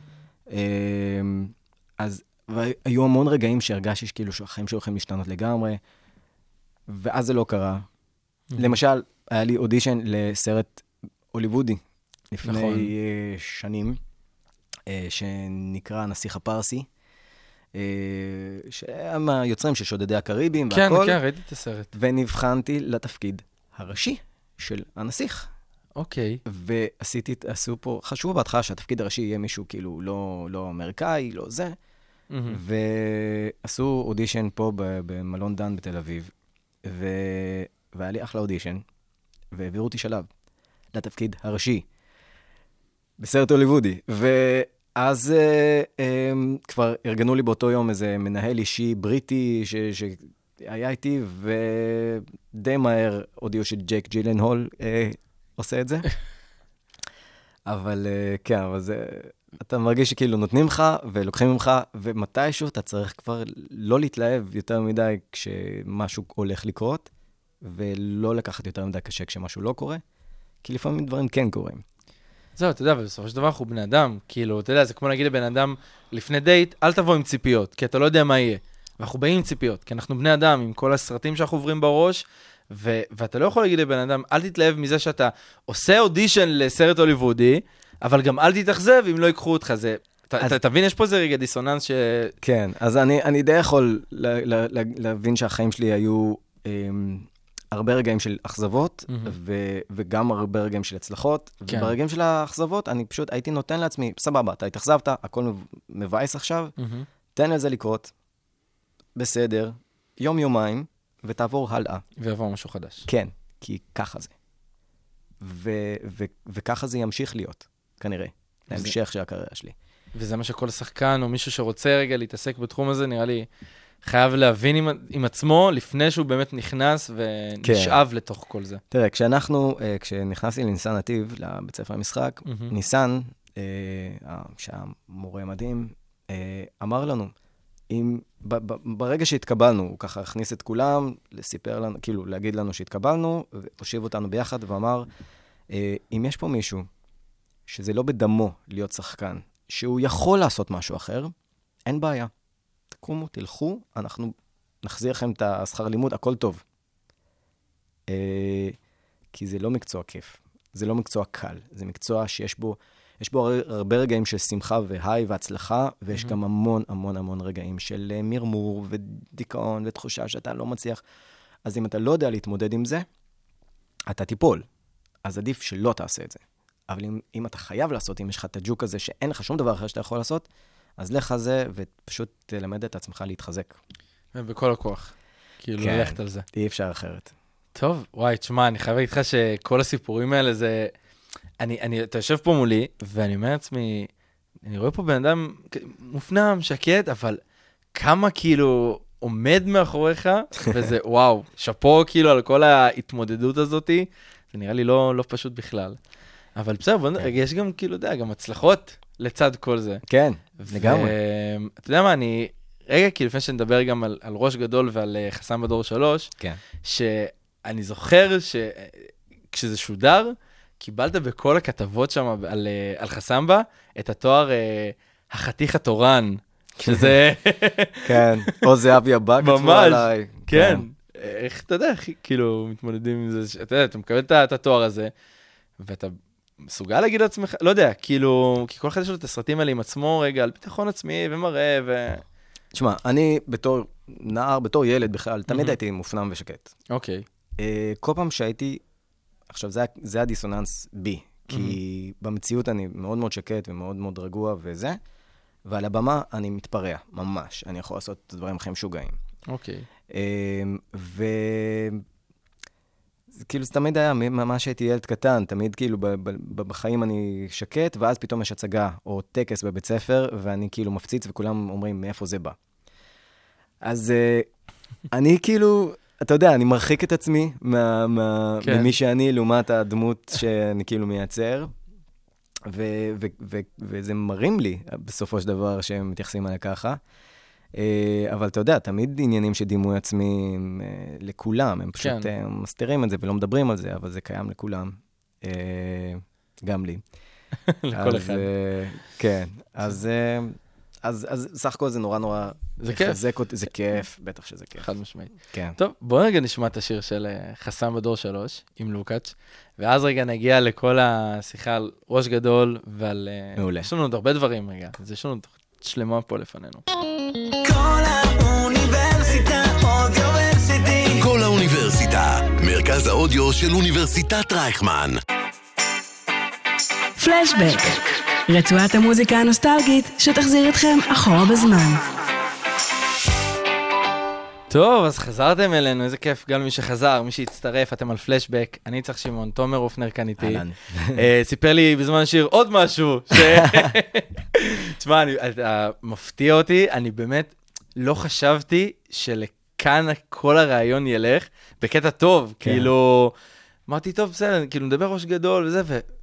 אמ, אז והיו המון רגעים שהרגשתי שכאילו שהחיים שלי הולכים להשתנות לגמרי, ואז זה לא קרה. למשל, היה לי אודישן לסרט הוליוודי לפני
נכון.
אה, שנים, אה, שנקרא הנסיך הפרסי, אה, שהיה מהיוצרים של שודדי הקריבים
כן,
והכל,
כן, ראיתי את הסרט.
ונבחנתי לתפקיד הראשי של הנסיך.
אוקיי.
ועשיתי, עשו פה, חשבו בהתחלה שהתפקיד הראשי יהיה מישהו כאילו לא, לא אמריקאי, לא זה,
מהמם.
ועשו אודישן פה במלון דן בתל אביב, ו... והיה לי אחלה אודישן, והעבירו אותי שלב לתפקיד הראשי בסרט הוליוודי. ואז אה, אה, כבר ארגנו לי באותו יום איזה מנהל אישי בריטי ש... שהיה איתי, ודי מהר הודיעו שג'ייק ג'ילן הול אה, עושה את זה. *laughs* אבל אה, כן, אבל זה... אתה מרגיש שכאילו נותנים לך ולוקחים ממך, ומתישהו אתה צריך כבר לא להתלהב יותר מדי כשמשהו הולך לקרות, ולא לקחת יותר מדי קשה כשמשהו לא קורה, כי לפעמים דברים כן קורים.
זהו, אתה יודע, בסופו של דבר אנחנו בני אדם. כאילו, אתה יודע, זה כמו להגיד לבן אדם, לפני דייט, אל תבוא עם ציפיות, כי אתה לא יודע מה יהיה. ואנחנו באים עם ציפיות, כי אנחנו בני אדם, עם כל הסרטים שאנחנו עוברים בראש, ו- ואתה לא יכול להגיד לבן אדם, אל תתלהב מזה שאתה עושה אודישן לסרט הוליוודי, אבל גם אל תתאכזב אם לא ייקחו אותך. זה... אתה מבין, יש פה איזה רגע דיסוננס ש...
כן, אז אני, אני די יכול ל, ל, ל, להבין שהחיים שלי היו אמ, הרבה רגעים של אכזבות,
מהמם.
ו, וגם הרבה רגעים של הצלחות.
כן.
וברגעים של האכזבות, אני פשוט הייתי נותן לעצמי, סבבה, אתה התאכזבת, הכל מב- מבאס עכשיו,
מהמם.
תן לזה לקרות, בסדר, יום-יומיים, ותעבור הלאה.
ויבוא משהו חדש.
כן, כי ככה זה. ו- ו- וככה זה ימשיך להיות, כנראה,
זה-
להמשך של הקריירה שלי.
וזה מה שכל שחקן או מישהו שרוצה רגע להתעסק בתחום הזה, נראה לי, חייב להבין עם, עם עצמו לפני שהוא באמת נכנס ונשאב לתוך כל זה.
תראה, כשאנחנו, אה, כשנכנסתי לניסן נתיב, לבית ספר למשחק,
מהמם.
ניסן, אה, שהיה מורה מדהים, אה, אמר לנו, אם, ב, ב, ברגע שהתקבלנו, הוא ככה הכניס את כולם, סיפר לנו, כאילו, להגיד לנו שהתקבלנו, הושיב אותנו ביחד ואמר, אה, אם יש פה מישהו שזה לא בדמו להיות שחקן, שהוא יכול לעשות משהו אחר, אין בעיה. תקומו, תלכו, אנחנו נחזיר לכם את השכר לימוד, הכל טוב. אה, כי זה לא מקצוע כיף, זה לא מקצוע קל, זה מקצוע שיש בו, יש בו הר- הרבה רגעים של שמחה והיי והצלחה, ויש גם המון המון המון רגעים של אה, מרמור ודיכאון ותחושה שאתה לא מצליח. אז אם אתה לא יודע להתמודד עם זה, אתה תיפול. אז עדיף שלא תעשה את זה. אבל אם, אם אתה חייב לעשות, אם יש לך את הג'וק הזה שאין לך שום דבר אחר שאתה יכול לעשות, אז לך זה ופשוט תלמד את עצמך להתחזק.
ובכל הכוח. כאילו,
כן.
ללכת על זה.
אי אפשר אחרת.
טוב, וואי, תשמע, אני חייב להגיד לך שכל הסיפורים האלה זה... אני, אני, אתה יושב פה מולי, ואני אומר לעצמי, אני רואה פה בן אדם מופנם, שקט, אבל כמה כאילו עומד מאחוריך, *laughs* וזה וואו, שאפו כאילו על כל ההתמודדות הזאתי, זה נראה לי לא, לא פשוט בכלל. אבל בסדר, בוא נראה, יש גם כאילו, אתה יודע, גם הצלחות לצד כל זה.
כן, לגמרי.
אתה יודע מה, אני, רגע, כי לפני שנדבר גם על, על ראש גדול ועל אה, חסם בדור שלוש,
כן.
שאני זוכר שכשזה שודר, קיבלת בכל הכתבות שם על, אה, על חסמבה את התואר אה, החתיך התורן, שזה *laughs*
כן, או זהבי הבא כתבו עליי.
כן. איך אתה יודע, כאילו מתמודדים עם זה, אתה יודע, אתה מקבל את התואר הזה, ואתה מסוגל להגיד לעצמך, לא יודע, כאילו, כי כל אחד יש לו את הסרטים האלה עם עצמו, רגע, על ביטחון עצמי ומראה, ו...
תשמע, אני בתור נער, בתור ילד בכלל, תמיד. הייתי מופנם ושקט.
אוקיי.
אה, כל פעם שהייתי, עכשיו, זה, זה הדיסוננס בי, כי במציאות אני מאוד מאוד שקט ומאוד מאוד רגוע וזה, ועל הבמה אני מתפרע, ממש. אני יכול לעשות את הדברים הכי משוגעים.
אוקיי.
אמ, ו... זה כאילו זה תמיד היה, ממש הייתי ילד קטן, תמיד כאילו ב- ב- ב- בחיים אני שקט, ואז פתאום יש הצגה או טקס בבית ספר, ואני כאילו מפציץ וכולם אומרים מאיפה זה בא. אז אה, אני כאילו, אתה יודע, אני מרחיק את עצמי מה, מה,
כן.
ממי שאני לעומת הדמות שאני כאילו מייצר, ו- ו- ו- וזה מרים לי בסופו של דבר שהם מתייחסים אליי ככה. אה, אבל אתה יודע, תמיד עניינים של דימוי עצמי אה, לכולם, הם פשוט
כן.
אה, מסתירים את זה ולא מדברים על זה, אבל זה קיים לכולם. גם לי. *laughs*
לכל
אז,
אחד.
כן, אז, אז, אז סך הכל זה נורא נורא...
זה כיף.
אותי, זה כיף, בטח שזה כיף.
חד משמעית.
כן.
טוב, בוא רגע נשמע את השיר של אה, חסם בדור שלוש, עם לוקאץ', ואז רגע נגיע לכל השיחה על ראש גדול ועל... אה,
מעולה.
יש לנו עוד הרבה דברים רגע, אז יש לנו תוכנית שלמה פה לפנינו.
כל האוניברסיטה אודיוורסיטי.
כל האוניברסיטה, מרכז האודיו של אוניברסיטת רייכמן.
פלשבק, רצועת המוזיקה הנוסטלגית שתחזיר אתכם אחורה בזמן.
טוב, אז חזרתם אלינו, איזה כיף, גם מי שחזר, מי שהצטרף, אתם על פלשבק, אני צריך שמעון, תומר אופנר כאן איתי.
אהלן.
אה, סיפר לי בזמן השיר עוד משהו, ש... *laughs* תשמע, אני- אתה מפתיע אותי, אני באמת לא חשבתי שלכאן כל הרעיון ילך, בקטע טוב,
כן.
כאילו, אמרתי, טוב, בסדר, כאילו, נדבר ראש גדול וזה,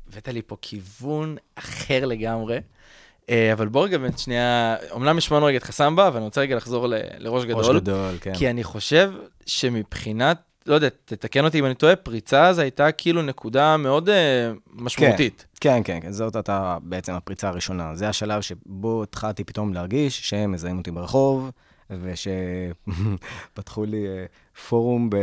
והבאת לי פה כיוון אחר לגמרי. אה, אבל בוא רגע באמת שנייה, אומנם השמענו רגע את חסמבה, אבל אני רוצה רגע לחזור ל- לראש גדול.
ראש גדול, כן.
כי אני חושב שמבחינת, לא יודע, תתקן אותי אם אני טועה, פריצה זו הייתה כאילו נקודה מאוד אה, משמעותית.
כן, כן, כן, זאת הייתה בעצם הפריצה הראשונה. זה השלב שבו התחלתי פתאום להרגיש שהם מזהים אותי ברחוב, ושפתחו לי אה, פורום ב-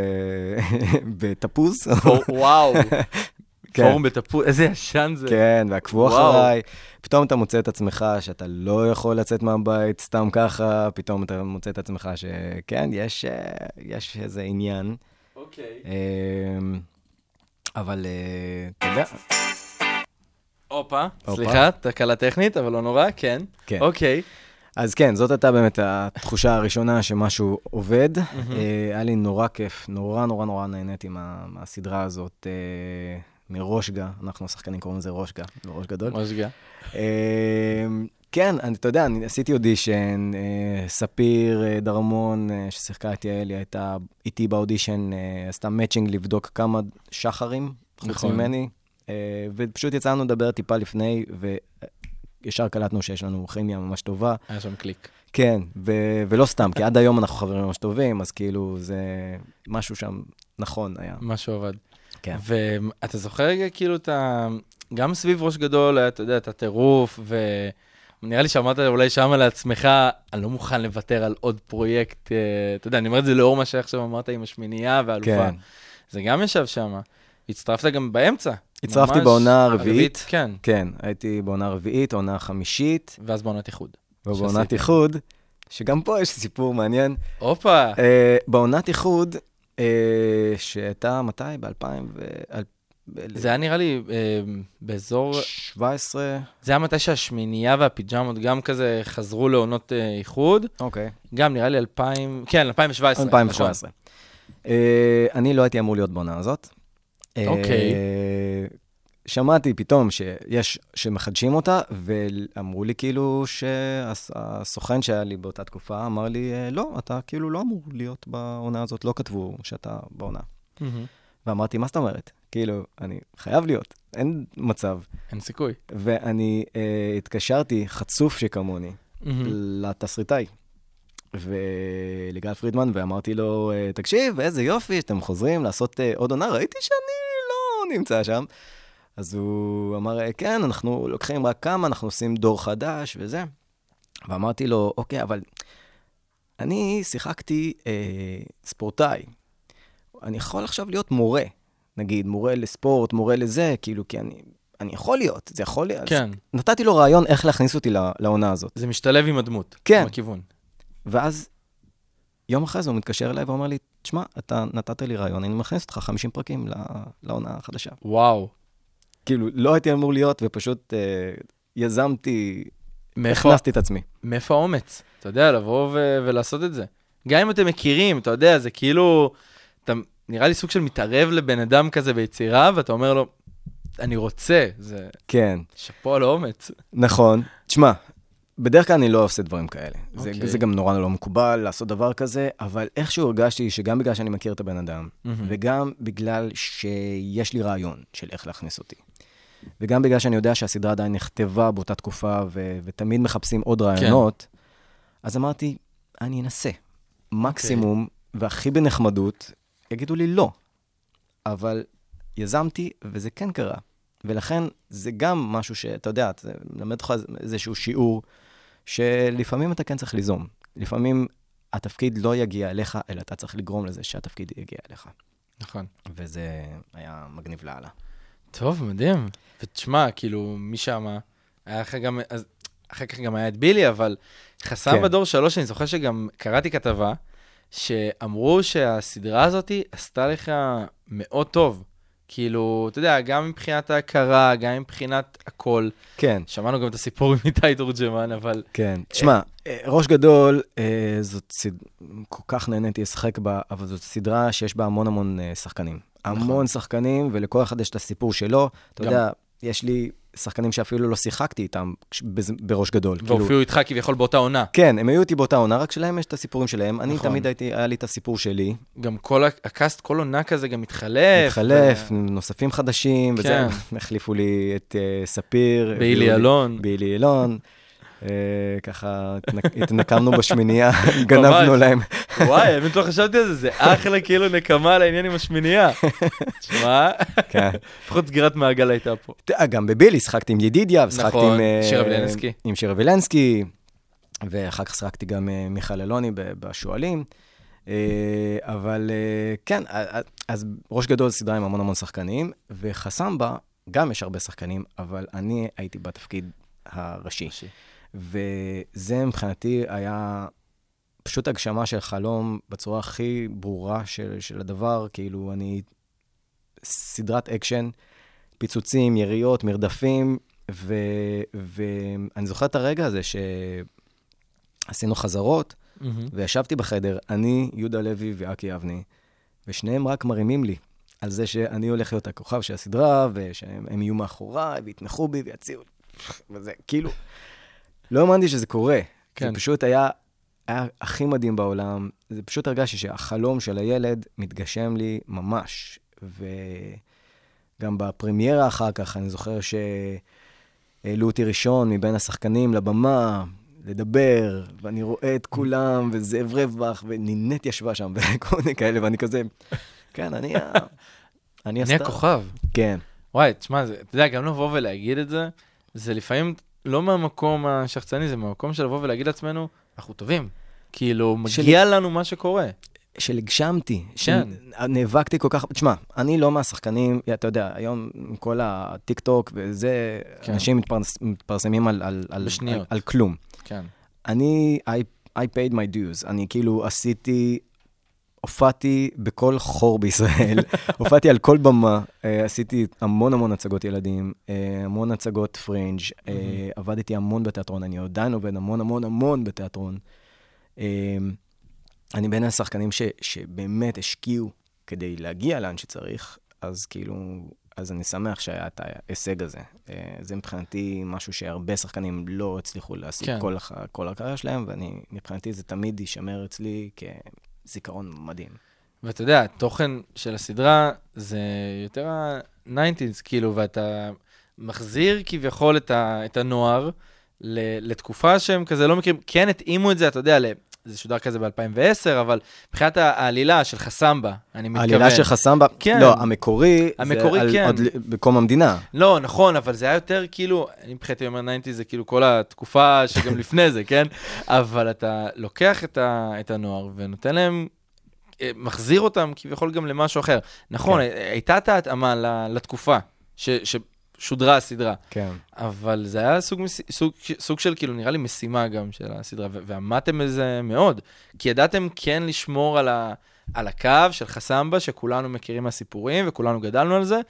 *laughs* בתפוז.
וואו, *laughs*
כן.
פורום בתפוז, איזה ישן זה.
כן, ועקבו. אחריי. פתאום אתה מוצא את עצמך שאתה לא יכול לצאת מהבית סתם ככה, פתאום אתה מוצא את עצמך שכן, יש, אה, יש איזה עניין.
אוקיי.
אמ, אבל אה, אתה יודע,
הופה. סליחה, תקלה טכנית, אבל לא נורא, כן.
כן.
אוקיי.
אז כן, זאת הייתה באמת התחושה הראשונה שמשהו עובד. אה, היה לי נורא כיף, נורא נורא נורא נהניתי מה- מהסדרה הזאת, אה, מראש גה, אנחנו השחקנים קוראים לזה ראש גה, לא ראש גדול.
משגע.
אה, כן, אני, אתה יודע, אני עשיתי אודישן, אה, ספיר אה, דרמון, אה, ששיחקה את יעלי, הייתה איתי באודישן, עשתה מאצ'ינג לבדוק כמה שחרים, חוץ
נכון.
ממני, ופשוט יצאנו לדבר טיפה לפני, וישר קלטנו שיש לנו כימיה ממש טובה.
היה שם קליק.
כן, ו- ולא סתם, כי עד היום אנחנו חברים ממש טובים, אז כאילו, זה משהו שם נכון היה.
משהו עבד.
כן.
ואתה זוכר רגע כאילו את ה... גם סביב ראש גדול, אתה יודע, את הטירוף, ונראה לי שאמרת אולי שמה לעצמך, אני לא מוכן לוותר על עוד פרויקט, אה, אתה יודע, אני אומר את זה לאור מה שעכשיו אמרת עם השמינייה והאלופה.
כן.
זה גם ישב שם. הצטרפת גם באמצע.
הצטרפתי
ממש-
בעונה הרביעית.
כן,
כן, הייתי בעונה רביעית, עונה חמישית,
ואז בעונת איחוד.
ובעונת. איחוד, שגם פה יש סיפור מעניין.
הופה,
אה, בעונת איחוד, שהייתה מתי? ב-2000 ו...
זה היה נראה לי אה, באזור,
17,
זה היה מתי שהשמינייה והפיג'מות גם כזה חזרו לעונות אה, איחוד.
אוקיי.
גם נראה לי 2000, כן, 2017.
2017. אה, אני לא הייתי אמור להיות בעונה הזאת. אה,
אוקיי.
שמעתי פתאום שיש, שמחדשים אותה, ואמרו לי כאילו שהסוכן שהיה לי באותה תקופה אמר לי, אה, לא, אתה כאילו לא אמור להיות בעונה הזאת, לא כתבו שאתה בעונה.
מהמם.
ואמרתי, מה זאת אומרת? כאילו, אני חייב להיות, אין מצב.
אין סיכוי.
ואני אה, התקשרתי, חצוף שכמוני,
מהמם.
לתסריטאי, ולגל פרידמן, ואמרתי לו, אה, תקשיב, איזה יופי שאתם חוזרים לעשות אה, עוד עונה, ראיתי שאני לא נמצא שם. אז הוא אמר, "אה, כן, אנחנו לוקחים רק כמה, אנחנו עושים דור חדש וזה. ואמרתי לו, אוקיי, אבל אני שיחקתי אה, ספורטאי. אני יכול עכשיו להיות מורה, נגיד, מורה לספורט, מורה לזה, כאילו, כי אני, אני יכול להיות, זה יכול להיות.
כן,
אז נתתי לו רעיון איך להכניס אותי לעונה הזאת.
זה משתלב עם הדמות.
כן.
עם הכיוון.
ואז יום אחרי זה הוא מתקשר אליי ואומר לי, תשמע, אתה נתת לי רעיון, אני מכניס אותך 50 פרקים לעונה החדשה.
וואו.
כאילו, לא הייתי אמור להיות, ופשוט אה, יזמתי,
מאיפה,
הכנסתי את עצמי.
מאיפה האומץ? אתה יודע, לבוא ו- ולעשות את זה. גם אם אתם מכירים, אתה יודע, זה כאילו, אתה נראה לי סוג של מתערב לבן אדם כזה ביצירה, ואתה אומר לו, אני רוצה, זה
כן,
שאפו על האומץ.
נכון. תשמע, בדרך כלל אני לא עושה דברים כאלה. זה,
אוקיי.
זה גם נורא לא מקובל לעשות דבר כזה, אבל איכשהו הרגשתי שגם בגלל שאני מכיר את הבן אדם,
מהמם.
וגם בגלל שיש לי רעיון של איך להכניס אותי. וגם בגלל שאני יודע שהסדרה עדיין נכתבה באותה תקופה, ו- ותמיד מחפשים עוד רעיונות, אז אמרתי, אני אנסה. מקסימום, והכי בנחמדות, יגידו לי לא. אבל יזמתי, וזה כן קרה. ולכן זה גם משהו שאתה יודע, זה מלמד אותך איזשהו שיעור, שלפעמים אתה כן צריך ליזום. לפעמים התפקיד לא יגיע אליך, אלא אתה צריך לגרום לזה שהתפקיד יגיע אליך.
נכון.
וזה היה מגניב לאללה.
טוב, מדהים. ותשמע, כאילו, משם, היה לך גם, אז אחר כך גם היה את בילי, אבל חסם
כן.
בדור שלוש, אני זוכר שגם קראתי כתבה, שאמרו שהסדרה הזאת עשתה לך מאוד טוב. כאילו, אתה יודע, גם מבחינת ההכרה, גם מבחינת הכל.
כן,
שמענו גם את הסיפור עם איתי תורג'מן, אבל...
כן. תשמע, אה, ראש גדול, אה, זאת סדרה, כל כך נהניתי לשחק בה, אבל זאת סדרה שיש בה המון המון אה, שחקנים. המון שחקנים, ולכל אחד יש את הסיפור שלו. אתה
נכון.
יודע, יש לי שחקנים שאפילו לא שיחקתי איתם בראש גדול. כאילו,
והופיעו איתך כביכול באותה עונה.
כן, הם היו איתי באותה עונה, רק שלהם יש את הסיפורים שלהם. אני
נכון.
תמיד הייתי, היה לי את הסיפור שלי.
גם כל הקאסט, כל עונה כזה גם מתחלף.
מתחלף,
ו-
נוספים חדשים, וזה,
כן.
החליפו לי את אה, ספיר.
באילי אלון.
באילי אלון. אה, ככה התנק- התנקמנו בשמינייה, *laughs* גנבנו. להם.
וואי, *laughs* האמת לא חשבתי על זה, זה אחלה כאילו נקמה לעניין עם השמינייה. תשמע,
כן.
לפחות סגירת מעגל הייתה פה.
אה, גם בבילי שחקתי עם ידידיה, ושחקתי
נכון,
עם... אה,
שירה וילנסקי.
ואחר כך שחקתי גם מיכל אלוני בשועלים. אבל כן, אז ראש גדול סדרה עם המון המון שחקנים, וחסם בה, גם יש הרבה שחקנים, אבל אני הייתי בתפקיד הראשי. וזה מבחינתי היה פשוט הגשמה של חלום בצורה הכי ברורה של, של הדבר, כאילו אני... סדרת אקשן, פיצוצים, יריות, מרדפים, ו, ואני זוכר את הרגע הזה שעשינו חזרות,
מהמם.
וישבתי בחדר, אני, יהודה לוי ואקי אבני, ושניהם רק מרימים לי על זה שאני הולך להיות הכוכב של הסדרה, ושהם הם יהיו מאחוריי, ויתמכו בי ויציעו, וזה כאילו... לא האמנתי שזה קורה.
כן.
זה פשוט היה, היה הכי מדהים בעולם. זה פשוט הרגשתי שהחלום של הילד מתגשם לי ממש. וגם בפרמיירה אחר כך, אני זוכר שהעלו אותי ראשון מבין השחקנים לבמה, לדבר, ואני רואה את כולם, וזאב רווח, ונינט ישבה שם, וכל מיני כאלה, ואני כזה, כן, אני ה... אני
אני
הסטאר.
הכוכב.
כן.
וואי, תשמע, אתה יודע, גם לבוא ולהגיד את זה, זה לפעמים לא מהמקום השחצני, זה מהמקום של לבוא ולהגיד לעצמנו, אנחנו טובים. כאילו, מגיע לנו מה שקורה.
שהגשמתי,
כן.
שנאבקתי כל כך, תשמע, אני לא מהשחקנים, אתה יודע, היום עם כל הטיק טוק וזה,
כן.
אנשים מתפרס, מתפרסמים על, על, על. על, על כלום.
כן.
אני, I, I paid my dues, אני כאילו עשיתי, הופעתי בכל חור בישראל, *laughs* הופעתי על כל במה, אה, עשיתי המון המון הצגות ילדים, אה, המון הצגות פרינג', אה, עבדתי המון בתיאטרון, אני עדיין עובד המון המון המון בתיאטרון. אה, אני בין השחקנים ש, שבאמת השקיעו כדי להגיע לאן שצריך, אז כאילו, אז אני שמח שהיה את ההישג הזה. אה, זה מבחינתי משהו שהרבה שחקנים לא הצליחו להשיג
כן.
כל, כל הקריירה שלהם, ואני, מבחינתי זה תמיד יישמר אצלי כזיכרון מדהים.
ואתה יודע, התוכן של הסדרה זה יותר ה-90's, כאילו, ואתה מחזיר כביכול את, ה- את הנוער ל- לתקופה שהם כזה לא מכירים, כן התאימו את זה, אתה יודע, זה שודר כזה ב-2010, אבל מבחינת העלילה של חסמבה, אני מתכוון.
העלילה של חסמבה,
כן.
לא, המקורי,
המקורי,
זה על,
כן.
עוד ל- בקום המדינה.
לא, נכון, אבל זה היה יותר כאילו, אני מבחינתי אומר 90 זה כאילו כל התקופה שגם *laughs* לפני זה, כן? אבל אתה לוקח את, ה, את הנוער ונותן להם, אה, מחזיר אותם כביכול גם למשהו אחר. נכון,
כן.
הייתה את ההתאמה לתקופה ש, ששודרה הסדרה,
כן.
אבל זה היה סוג, סוג, סוג של כאילו, נראה לי משימה גם של הסדרה, ועמדתם בזה מאוד, כי ידעתם כן לשמור על, ה, על הקו של חסמבה, שכולנו מכירים מהסיפורים וכולנו גדלנו על זה,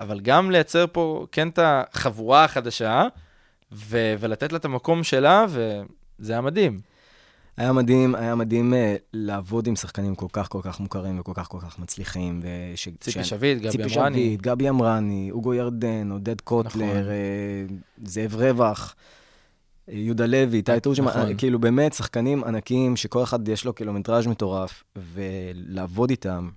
אבל גם לייצר פה כן את החבורה החדשה, ו- ולתת לה את המקום שלה, וזה היה מדהים.
היה מדהים, היה מדהים uh, לעבוד עם שחקנים כל כך כל כך מוכרים וכל כך כל כך מצליחים. וש...
ציפי שביט, גבי
ציפי
אמרני.
שביט, גבי אמרני, אוגו ירדן, עודד קוטלר,
נכון.
אה, זאב רווח, אה, יהודה לוי, איתי תורג'מן,
נכון.
כאילו באמת שחקנים ענקיים שכל אחד יש לו קילומטראז' מטורף, ולעבוד איתם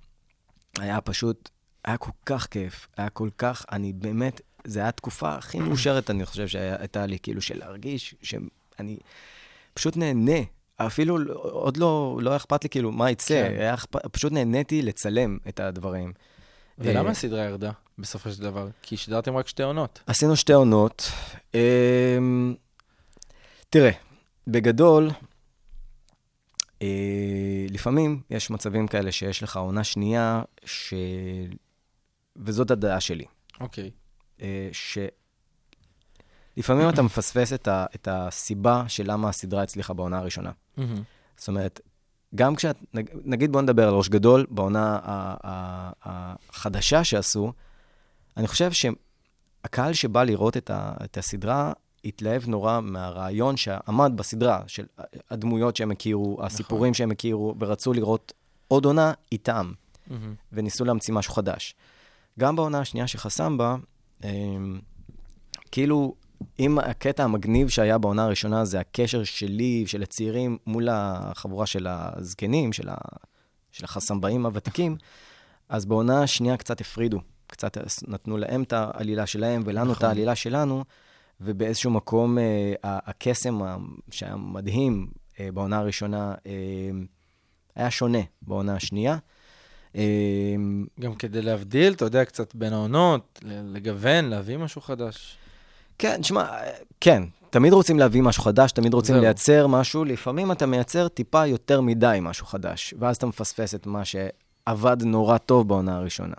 היה פשוט, היה כל כך כיף, היה כל כך, אני באמת, זו הייתה התקופה הכי מאושרת, אני חושב שהייתה לי, כאילו, של להרגיש שאני פשוט נהנה. אפילו עוד לא, לא היה אכפת לי כאילו מה יצא,
כן.
היה אכפת, פשוט נהניתי לצלם את הדברים.
ולמה
אה,
הסדרה ירדה בסופו של דבר? כי שידרתם רק שתי עונות.
עשינו שתי עונות. אמ, תראה, בגדול, אה, לפעמים יש מצבים כאלה שיש לך עונה שנייה, ש... וזאת הדעה שלי,
אוקיי.
אה, שלפעמים אתה מפספס את, ה... את הסיבה של למה הסדרה הצליחה בעונה הראשונה. זאת אומרת, גם כשאת, נג- נגיד בוא נדבר על ראש גדול, בעונה החדשה שעשו, אני חושב שהקהל שבא לראות את, ה, את הסדרה, התלהב נורא מהרעיון שעמד בסדרה, של הדמויות שהם הכירו, הסיפורים שהם הכירו, ורצו לראות עוד עונה איתם,
מהמם.
וניסו להמציא משהו חדש. גם בעונה השנייה שחסם בה, אמ, כאילו, אם הקטע המגניב שהיה בעונה הראשונה זה הקשר שלי, של הצעירים, מול החבורה של הזקנים, של, ה, של החסמבאים הוותיקים, אז בעונה השנייה קצת הפרידו. קצת נתנו להם את העלילה שלהם ולנו את
נכון.
העלילה שלנו, ובאיזשהו מקום אה, הקסם ה- שהיה מדהים אה, בעונה הראשונה אה, היה שונה בעונה השנייה. אה,
גם כדי להבדיל, אתה יודע, קצת בין העונות, לגוון, להביא משהו חדש.
כן, שמע, כן, תמיד רוצים להביא משהו חדש, תמיד רוצים
זהו.
לייצר משהו, לפעמים אתה מייצר טיפה יותר מדי משהו חדש, ואז אתה מפספס את מה שעבד נורא טוב בעונה הראשונה.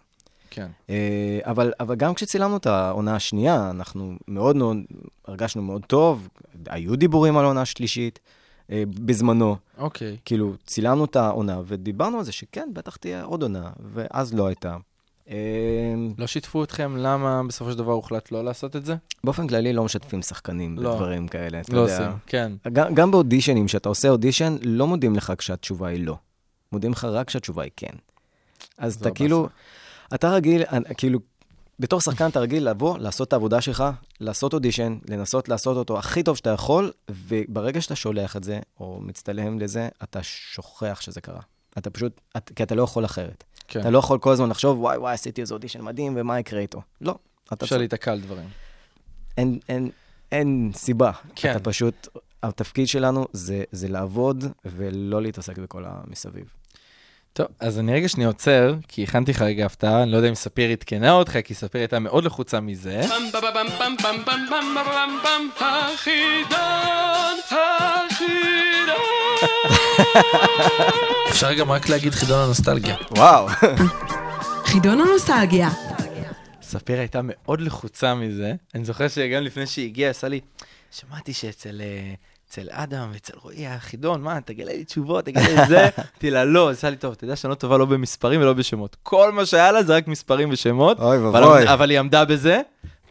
כן.
אה, אבל, אבל גם כשצילמנו את העונה השנייה, אנחנו מאוד מאוד, הרגשנו מאוד טוב, היו דיבורים על עונה שלישית אה, בזמנו.
אוקיי.
כאילו, צילמנו את העונה ודיברנו על זה שכן, בטח תהיה עוד עונה, ואז לא הייתה. אה,
לא שיתפו אתכם למה בסופו של דבר הוחלט לא לעשות את זה?
באופן כללי לא משתפים שחקנים
לא.
בדברים כאלה, אתה
לא
יודע.
עושים, כן.
גם, גם באודישנים, כשאתה עושה אודישן, לא מודיעים לך כשהתשובה היא לא. מודיעים לך רק כשהתשובה היא כן. אז אתה. כאילו, אתה רגיל, אני- כאילו, בתור שחקן אתה רגיל לבוא, לעשות את העבודה שלך, לעשות אודישן, לנסות לעשות אותו הכי טוב שאתה יכול, וברגע שאתה שולח את זה, או מצטלם לזה, אתה שוכח שזה קרה. אתה פשוט, את, כי אתה לא יכול אחרת.
כן.
אתה לא יכול כל הזמן לחשוב, וואי, וואי, עשיתי איזה אודישן מדהים, ומה יקרה איתו. לא.
אפשר
צריך-
להיתקע על דברים.
אין, אין, אין סיבה.
כן.
אתה פשוט, התפקיד שלנו זה, זה לעבוד ולא להתעסק בכל המסביב.
טוב, אז אני רגע שנייה עוצר, כי הכנתי לך רגע הפתעה, אני לא יודע אם ספיר עדכנה אותך, כי ספיר הייתה מאוד לחוצה מזה. אפשר גם רק להגיד חידון הנוסטלגיה.
וואו.
חידון הנוסטלגיה.
ספיר הייתה מאוד לחוצה מזה. אני זוכר שגם לפני שהיא הגיעה, עשה לי, שמעתי שאצל אה, אצל אדם ואצל רועי היה חידון, מה, תגלה לי תשובות, תגלה לי זה. *laughs* אמרתי לה, לא, עשה לי טוב, אתה יודע שאני לא טובה לא במספרים ולא בשמות. כל מה שהיה לה זה רק מספרים ושמות.
אוי ואבוי.
אבל היא עמדה בזה,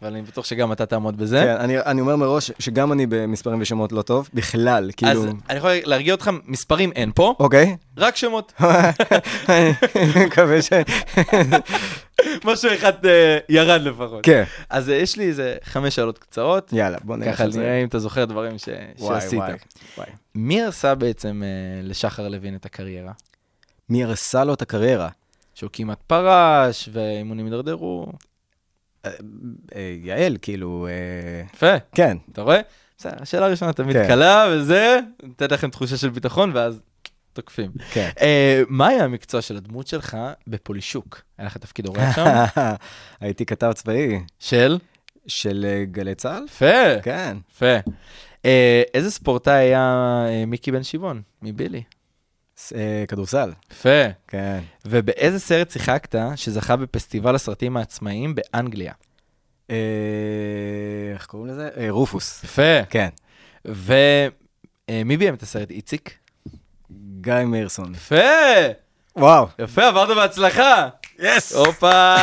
אבל אני בטוח שגם אתה תעמוד בזה.
כן, אני, אני אומר מראש שגם אני במספרים ושמות לא טוב, בכלל, כאילו...
אז אני יכול להרגיע אותך, מספרים אין פה,
אוקיי.
רק שמות. *laughs*
אני מקווה ש... *laughs*
משהו אחד אה, ירד לפחות.
כן.
אז אה, יש לי איזה חמש שאלות קצרות.
יאללה, בוא נלך
ככה
על זה.
נראה אם אתה זוכר דברים ש...
וואי,
שעשית.
וואי, וואי.
מי הרסה בעצם אה, לשחר לוין את הקריירה?
מי הרסה לו את הקריירה?
שהוא כמעט פרש, והאימונים הידרדרו.
אה, יעל, כאילו... אה,
יפה,
כן.
אתה רואה? בסדר, השאלה הראשונה תמיד
כן.
קלה, וזה, נותנת לכם תחושה של ביטחון, ואז תוקפים.
כן.
אה, מה היה המקצוע של הדמות שלך בפולישוק? היה לך תפקיד אורח שם? *laughs*
הייתי כתב צבאי
של?
של אה, גלי צה"ל?
יפה,
כן.
יפה. אה, איזה ספורטאי היה אה, מיקי בן שמעון? מבילי.
אה, כדורסל.
יפה.
כן.
ובאיזה סרט שיחקת שזכה בפסטיבל הסרטים העצמאיים באנגליה?
אה, איך קוראים לזה? אה, רופוס.
יפה.
כן.
ומי ביים את הסרט? איציק?
גיא מאירסון.
יפה!
וואו.
יפה, עברת בהצלחה!
יס!
הופה!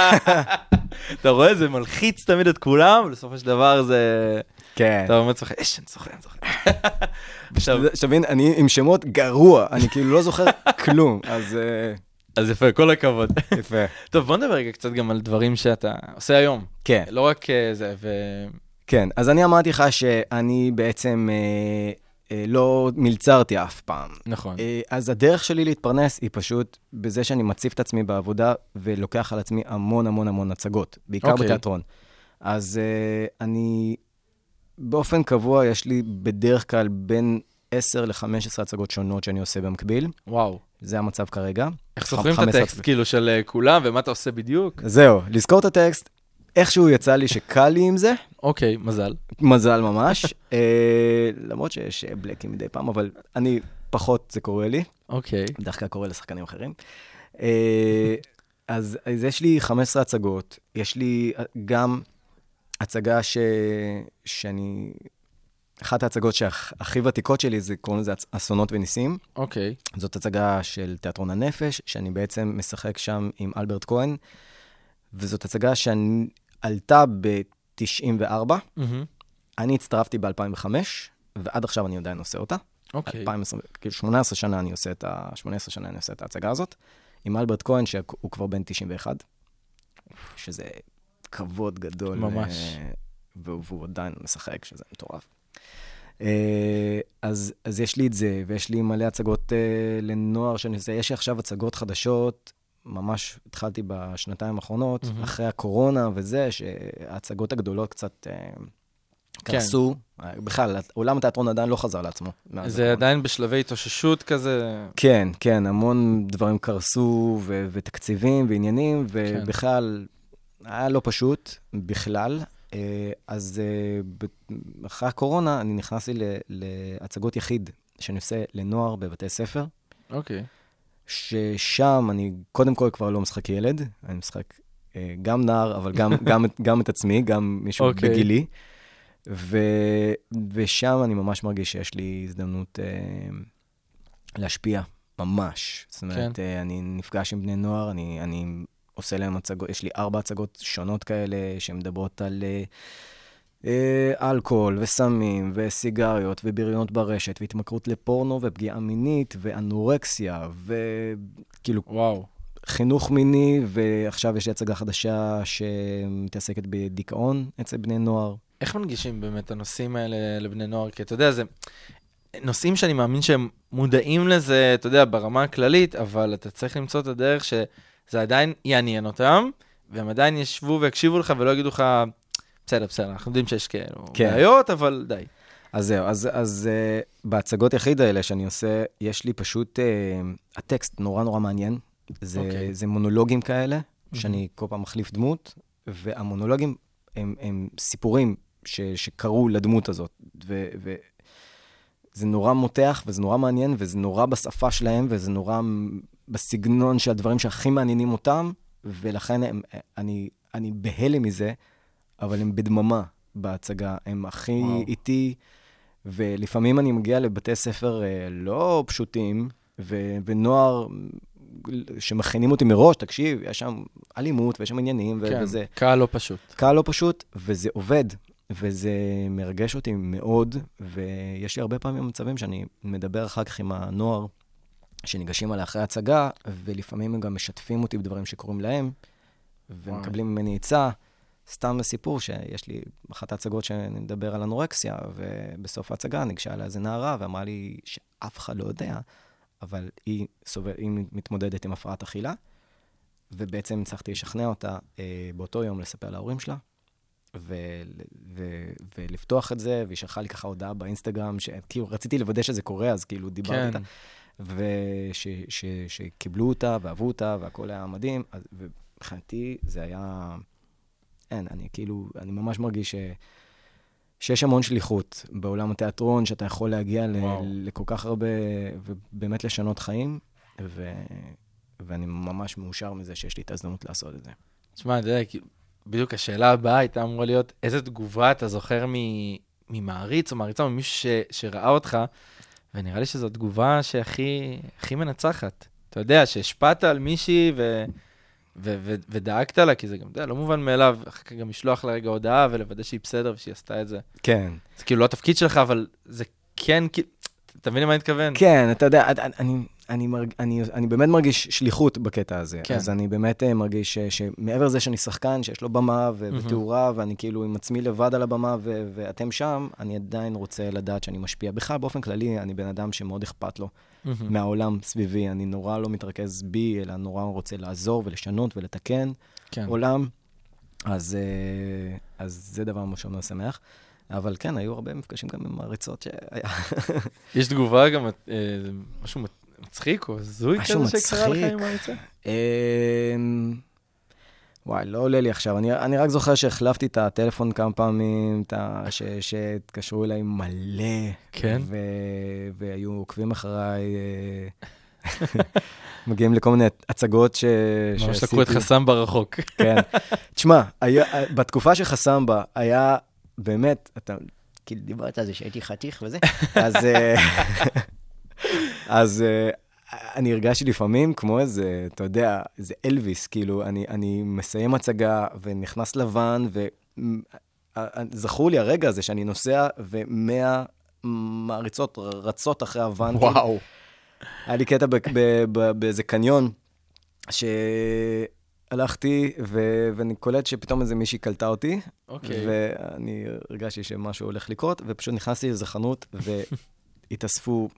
*laughs* אתה רואה, זה מלחיץ תמיד את כולם, ובסופו של דבר זה...
כן.
אתה אומר לעצמך, יש, אני זוכר, אני זוכר. *laughs*
שתבין, אני עם שמות גרוע, אני כאילו לא זוכר *laughs* כלום, אז אה,
אז יפה, כל הכבוד.
יפה. *laughs*
טוב, בוא נדבר רגע קצת גם על דברים שאתה עושה היום.
כן.
לא רק אה, זה, ו...
כן, אז אני אמרתי לך שאני בעצם אה, אה, לא מלצרתי אף פעם.
נכון.
אה, אז הדרך שלי להתפרנס היא פשוט בזה שאני מציף את עצמי בעבודה ולוקח על עצמי המון המון המון הצגות, בעיקר
אוקיי.
בתיאטרון. אז אה, אני, באופן קבוע, יש לי בדרך כלל בין 10 ל-15 הצגות שונות שאני עושה במקביל.
וואו.
זה המצב כרגע.
איך זוכרים את
15
הטקסט כאילו של אה, כולם, ומה אתה עושה בדיוק?
זהו, לזכור את הטקסט, איכשהו יצא לי שקל לי עם זה,
אוקיי, מזל.
מזל ממש. *laughs* אה, למרות שיש אה, בלקים מדי פעם, אבל אני, פחות זה קורה לי.
אוקיי.
בדרך כלל קורה לשחקנים אחרים. אה, אז, אז יש לי 15 הצגות, יש לי גם הצגה ש, שאני... אחת ההצגות שהכי ותיקות שלי, זה קוראים לזה אסונות וניסים.
אוקיי.
זאת הצגה של תיאטרון הנפש, שאני בעצם משחק שם עם אלברט כהן, וזאת הצגה שעלתה ב-94,
מהמם.
אני הצטרפתי ב-2005, ועד עכשיו אני עדיין עושה אותה.
אוקיי.
2020, כאילו 18 שנה אני עושה את ה... 18 שנה אני עושה את ההצגה הזאת, עם אלברט כהן, שהוא כבר בן 91, שזה כבוד גדול.
ממש.
אה, והוא, עדיין משחק, שזה מטורף. אה, אז, אז יש לי את זה, ויש לי מלא הצגות אה, לנוער שאני עושה. יש לי עכשיו הצגות חדשות, ממש התחלתי בשנתיים האחרונות,
מהמם.
אחרי הקורונה וזה, שההצגות הגדולות קצת
כן.
קרסו. אה, בכלל, עולם התיאטרון עדיין לא חזר לעצמו.
זה
הקורונה.
עדיין בשלבי התאוששות כזה.
כן, כן, המון דברים קרסו, ו- ותקציבים ועניינים,
כן.
היה לא פשוט בכלל. אה, אז אה, אחרי הקורונה אני נכנסתי להצגות יחיד שאני עושה לנוער בבתי ספר,
אוקיי.
ששם אני קודם כל כבר לא משחק ילד, אני משחק אה, גם נער, אבל גם, *laughs* גם, גם את עצמי, גם מישהו
אוקיי.
בגילי. ו, ושם אני ממש מרגיש שיש לי הזדמנות אה, להשפיע, ממש. זאת אומרת,
כן.
אה, אני נפגש עם בני נוער, אני, אני עושה להם הצגות, יש לי ארבע הצגות שונות כאלה, שמדברות על אה, אה, אלכוהול וסמים וסיגריות ובריונות ברשת והתמכרות לפורנו ופגיעה מינית ואנורקסיה וכאילו
וואו.
חינוך מיני, ועכשיו יש לי הצגה חדשה שמתעסקת בדיכאון אצל בני נוער.
איך מנגישים באמת הנושאים האלה לבני נוער? כי אתה יודע, זה נושאים שאני מאמין שהם מודעים לזה, אתה יודע, ברמה הכללית, אבל אתה צריך למצוא את הדרך שזה עדיין יעניין אותם, והם עדיין ישבו ויקשיבו לך ולא יגידו לך, בסדר, בסדר, אנחנו יודעים שיש כאלו
כן.
בעיות, אבל די.
אז זהו, אז, אז uh, בהצגות יחיד האלה שאני עושה, יש לי פשוט, uh, הטקסט נורא נורא מעניין. זה,
אוקיי.
okay. זה מונולוגים כאלה, שאני כל פעם מחליף דמות, והמונולוגים הם, הם סיפורים ש, שקרו לדמות הזאת. ו, וזה נורא מותח, וזה נורא מעניין, וזה נורא בשפה שלהם, וזה נורא בסגנון של הדברים שהכי מעניינים אותם, ולכן הם, אני, אני בהלם מזה, אבל הם בדממה בהצגה. הם הכי
וואו.
איתי, ולפעמים אני מגיע לבתי ספר אה, לא פשוטים, ו- ונוער שמכינים אותי מראש, תקשיב, יש שם אלימות ויש שם עניינים,
כן,
וזה
קהל לא פשוט.
קהל לא פשוט, וזה עובד, וזה מרגש אותי מאוד, ויש לי הרבה פעמים מצבים שאני מדבר אחר כך עם הנוער, שניגשים עליי אחרי ההצגה, ולפעמים הם גם משתפים אותי בדברים שקורים להם, ומקבלים ממני עצה. סתם לסיפור שיש לי אחת ההצגות שאני מדבר על אנורקסיה, ובסוף ההצגה ניגשה אליי איזה נערה ואמרה לי שאף אחד לא יודע, אבל היא, סובל, היא מתמודדת עם הפרעת אכילה, ובעצם הצלחתי לשכנע אותה אה, באותו יום לספר להורים שלה, ו- ו- ולפתוח את זה, והיא שלחה לי ככה הודעה באינסטגרם, שכאילו רציתי לוודא שזה קורה, אז כאילו דיברתי
כן.
איתה. ושקיבלו אותה ואהבו אותה והכל היה מדהים. ומבחינתי זה היה... אין, אני כאילו, אני ממש מרגיש ש... שיש המון שליחות בעולם התיאטרון, שאתה יכול להגיע ל... לכל כך הרבה, ובאמת לשנות חיים, ו... ואני ממש מאושר מזה שיש לי את ההזדמנות לעשות את זה.
תשמע, אתה יודע, כאילו, בדיוק השאלה הבאה הייתה אמורה להיות, איזה תגובה אתה זוכר מ- ממעריץ או מעריצה או ממישהו ש- שראה אותך, ונראה לי שזו התגובה שהכי הכי מנצחת. אתה יודע, שהשפעת על מישהי ו- ו- ו- ודאגת לה, כי זה גם, אתה יודע, לא מובן מאליו, אחר כך גם לשלוח לה רגע הודעה ולוודא שהיא בסדר ושהיא עשתה את זה.
כן.
זה כאילו לא התפקיד שלך, אבל זה כן, כאילו, אתה מבין למה אני מתכוון?
כן, אתה יודע, אני, אני, מרג, אני, אני באמת מרגיש שליחות בקטע הזה.
כן.
אז אני באמת אה, מרגיש ש, שמעבר לזה שאני שחקן, שיש לו במה ו-
מהמם.
ותאורה, ואני כאילו עם עצמי לבד על הבמה, ו- ואתם שם, אני עדיין רוצה לדעת שאני משפיע. בכלל, באופן כללי, אני בן אדם שמאוד אכפת לו
מהמם.
מהעולם סביבי. אני נורא לא מתרכז בי, אלא נורא רוצה לעזור ולשנות ולתקן
כן.
עולם. אז, אה, אז זה דבר מאוד שמח. אבל כן, היו הרבה מפגשים גם עם מעריצות שהיה...
יש תגובה גם, אה, משהו מצחיק או הזוי כזה שקרה לך. עם מעריצה?
אמ, וואי, לא עולה לי עכשיו. אני, אני רק זוכר שהחלפתי את הטלפון כמה פעמים, ש- שהתקשרו אליי מלא.
כן?
ו, והיו עוקבים אחריי, אה, *laughs* מגיעים לכל מיני הצגות ש,
ממש לקחו את חסם ברחוק.
כן. תשמע, היה, בתקופה שחסם בה, היה באמת, אתה כאילו דיברת על זה שהייתי חתיך וזה, אז, אה, אז אה, אני הרגשתי לפעמים כמו איזה, אתה יודע, איזה אלוויס, כאילו, אני, אני מסיים הצגה ונכנס לבן, וזכור לי הרגע הזה שאני נוסע ומאה מעריצות רצות אחרי הוואן. כאילו,
וואו.
היה לי קטע באיזה קניון, שהלכתי, ו- ואני קולט שפתאום איזה מישהי קלטה אותי,
אוקיי.
ואני הרגשתי שמשהו הולך לקרות, ופשוט נכנסתי לאיזה חנות, *laughs* והתאספו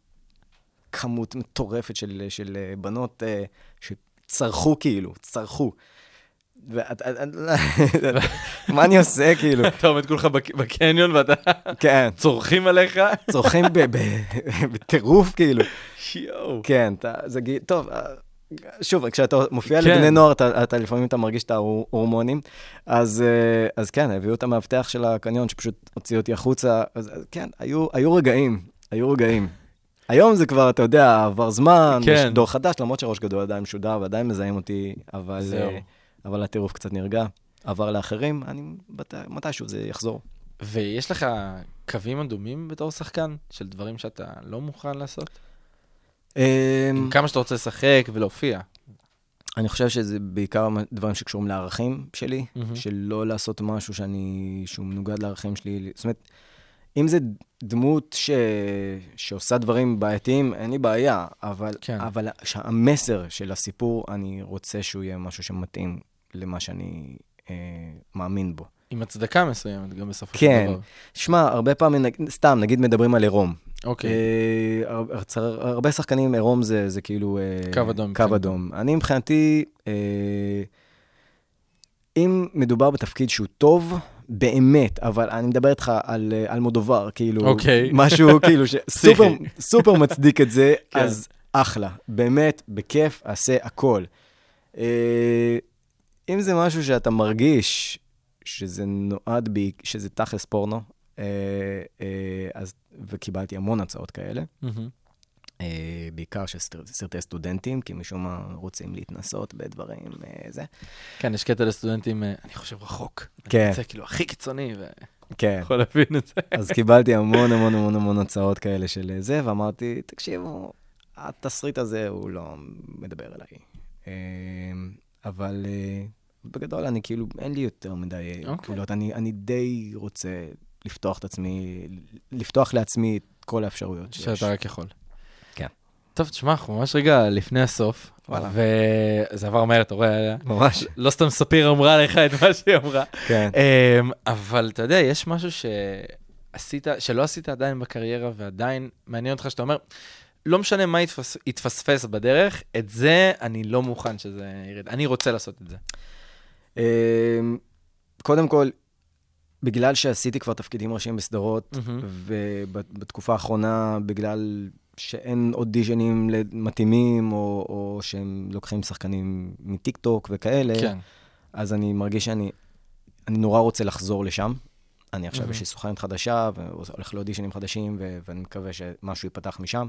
כמות מטורפת של, של אה, בנות אה, שצרחו כאילו, צרחו. *laughs* מה אני עושה, כאילו?
אתה עומד כולך בק- בקניון ואתה
כן,
צורכים עליך?
צורכים בטירוף, כאילו.
יואו.
כן, זה גיל, טוב, אה, שוב, כשאתה מופיע
כן.
לבני נוער, אתה, לפעמים אתה מרגיש את ההורמונים, אז, כן, הביאו את המאבטח של הקניון, שפשוט הוציא אותי החוצה, כן, היו רגעים, היו רגעים. היום זה כבר, אתה יודע, עבר זמן,
כן.
יש דור חדש, למרות שראש גדול עדיין משודר ועדיין מזהים אותי, אבל,
זהו.
אה, אבל הטירוף קצת נרגע. עבר לאחרים, אני, בת- מתישהו זה יחזור.
ויש לך קווים אדומים בתור שחקן, של דברים שאתה לא מוכן לעשות?
אה,
עם כמה שאתה רוצה לשחק ולהופיע.
אני חושב שזה בעיקר דברים שקשורים לערכים שלי,
מהמם.
של לא לעשות משהו שאני, שהוא מנוגד לערכים שלי. זאת אומרת, אם זה דמות ש... שעושה דברים בעייתיים, אין לי בעיה, אבל,
כן.
אבל המסר של הסיפור, אני רוצה שהוא יהיה משהו שמתאים למה שאני אה, מאמין בו.
עם הצדקה מסוימת, גם בסופו
כן.
של דבר.
שמע, הרבה פעמים, סתם, נגיד מדברים על עירום.
אוקיי.
אה, הר- צר- הרבה שחקנים, עירום זה, זה כאילו... אה,
קו אדום,
קו
כן.
אדום. אני מבחינתי, אה, אם מדובר בתפקיד שהוא טוב, באמת, אבל אני מדבר איתך על אה, אלמודובר, כאילו,
אוקיי. *laughs*
משהו כאילו שסופר. *laughs* סופר מצדיק את זה,
כן.
אז אחלה. באמת, בכיף, אעשה הכל. אה, אם זה משהו שאתה מרגיש שזה נועד בי, שזה תכלס פורנו, אה, אה, אז, וקיבלתי המון הצעות כאלה,
מהמם.
אה, בעיקר של סרט- סרטי סטודנטים, כי משום מה רוצים להתנסות בדברים, אה, זה.
כן, יש קטע לסטודנטים, אה, אני חושב רחוק.
כן.
אני רוצה כאילו הכי קיצוני,
כן.
ויכול להבין את זה.
אז קיבלתי המון המון המון המון הצעות כאלה של זה, ואמרתי, תקשיבו, התסריט הזה הוא לא מדבר אליי. אה, אבל בגדול, אני כאילו, אין לי יותר מדי אה,
אוקיי.
גבולות. אני, אני די רוצה לפתוח את עצמי, לפתוח לעצמי את כל האפשרויות שיש.
שאתה רק יכול. טוב, תשמע, אנחנו ממש רגע לפני הסוף. וזה עבר מהר, אתה רואה?
ממש.
לא סתם ספיר אמרה לך את מה שהיא אמרה.
כן.
אמ, אבל אתה יודע, יש משהו שעשית, שלא עשית עדיין בקריירה, ועדיין מעניין אותך שאתה אומר, לא משנה מה יתפס, יתפספס בדרך, את זה אני לא מוכן שזה ירד. אני רוצה לעשות את זה.
אמ, קודם כל, בגלל שעשיתי כבר תפקידים ראשיים בסדרות. ובתקופה האחרונה, בגלל שאין אודישנים מתאימים, או, או שהם לוקחים שחקנים מטיק טוק וכאלה,
כן.
אז אני מרגיש שאני אני נורא רוצה לחזור לשם. אני עכשיו. יש לי סוכנת חדשה, והולך לאודישנים חדשים, ו- ואני מקווה שמשהו ייפתח משם.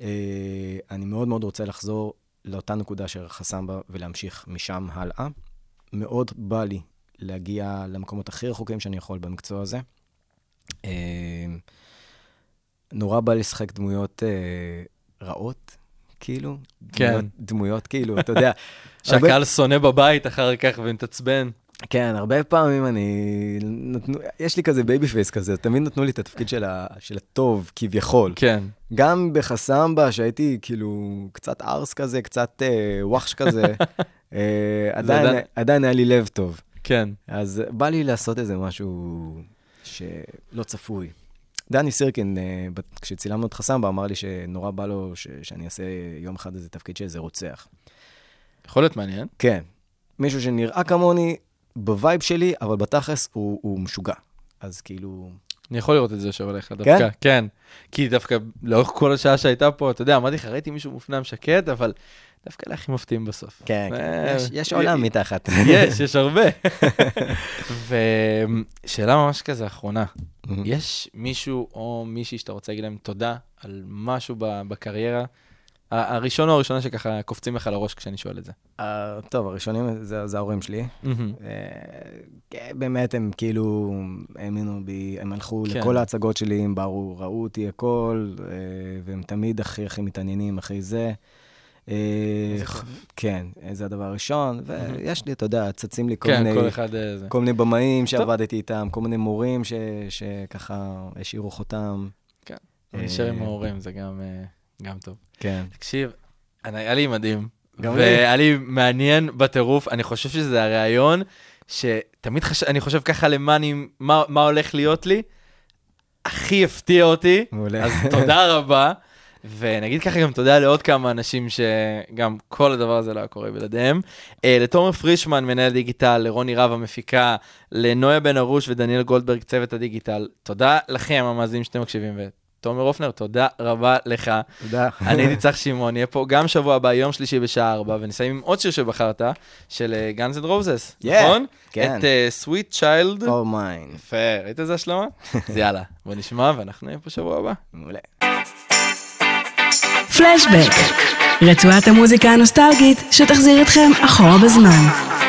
אה, אני מאוד מאוד רוצה לחזור לאותה נקודה שחסמבה, ולהמשיך משם הלאה. מאוד בא לי להגיע למקומות הכי רחוקים שאני יכול במקצוע הזה. אה, נורא בא לשחק דמויות אה, רעות, כאילו.
כן.
דמויות, דמויות כאילו, אתה יודע. הרבה- *laughs*
שהקהל שונא בבית אחר כך ומתעצבן.
כן, הרבה פעמים אני... נתנו, יש לי כזה baby face כזה, תמיד נתנו לי את התפקיד של, ה, של הטוב, כביכול.
כן.
גם בחסמבה, שהייתי כאילו קצת ערס כזה, קצת אה, וואחש כזה, *laughs* אה, עדיין,
עדיין-
עדיין היה לי לב טוב.
כן.
אז בא לי לעשות איזה משהו שלא צפוי. דני סירקין, אה, כשצילמנו את חסמבה, אמר לי שנורא בא לו ש, שאני אעשה יום אחד איזה תפקיד של איזה רוצח.
יכול להיות מעניין.
כן. מישהו שנראה כמוני ב vibe שלי, אבל בתכלס הוא, הוא משוגע. אז כאילו...
אני יכול לראות את זה יושב עליך דווקא. כן? כי דווקא לאורך כל השעה שהייתה פה, אתה יודע, אמרתי לך, ראיתי מישהו מופנם שקט, אבל דווקא אלה הכי מפתיעים בסוף.
כן,
אה,
יש, עולם מתחת.
יש, יש הרבה. *laughs* ושאלה ממש כזה אחרונה, יש מישהו או מישהי שאתה רוצה להגיד להם תודה על משהו בקריירה? הראשון או הראשונה שככה קופצים לך לראש כשאני שואל את זה.
אה, טוב, הראשונים זה, זה ההורים שלי. אה, כן, באמת, הם כאילו האמינו בי, הם הלכו
כן.
לכל ההצגות שלי, הם באו, ראו אותי הכל, אה, והם תמיד הכי הכי מתעניינים אחרי זה. כן, זה הדבר הראשון, ויש לי, אתה יודע, צצים לי כל
כן,
מיני...
כל אחד זה.
כל מיני במאים שעבדתי איתם, כל מיני מורים שככה השאירו חותם.
כן. נשאר עם ההורים, זה גם גם טוב.
כן.
תקשיב, היה לי מדהים.
גם לי.
והיה לי מעניין בטירוף, אני חושב שזה הרעיון, שתמיד חש... אני חושב ככה למה אני, מה, מה הולך להיות לי, הכי הפתיע אותי,
מעולה.
אז תודה רבה. ונגיד ככה גם תודה לעוד כמה אנשים שגם כל הדבר הזה לא היה קורה בלעדיהם. Uh, לתומר פרישמן, מנהל דיגיטל, לרוני רב המפיקה, לנויה בן ארוש ודניאל גולדברג, צוות הדיגיטל. תודה לכם, המאזינים שאתם מקשיבים, ותומר אופנר, תודה רבה לך.
תודה. *laughs*
אני הייתי צח שמעון, נהיה פה גם שבוע הבא, יום שלישי בשעה 4, ונסיים עם עוד שיר שבחרת, של Guns N'
Roses,
נכון?
כן.
את Sweet Child.
O' Mine.
יפה, ראית איזה השלמה? *laughs* אז יאללה, בוא נשמע, ואנחנו נהיה פה שבוע הבא.
מעולה.
פלשבק, רצועת המוזיקה הנוסטלגית שתחזיר אתכם אחורה בזמן.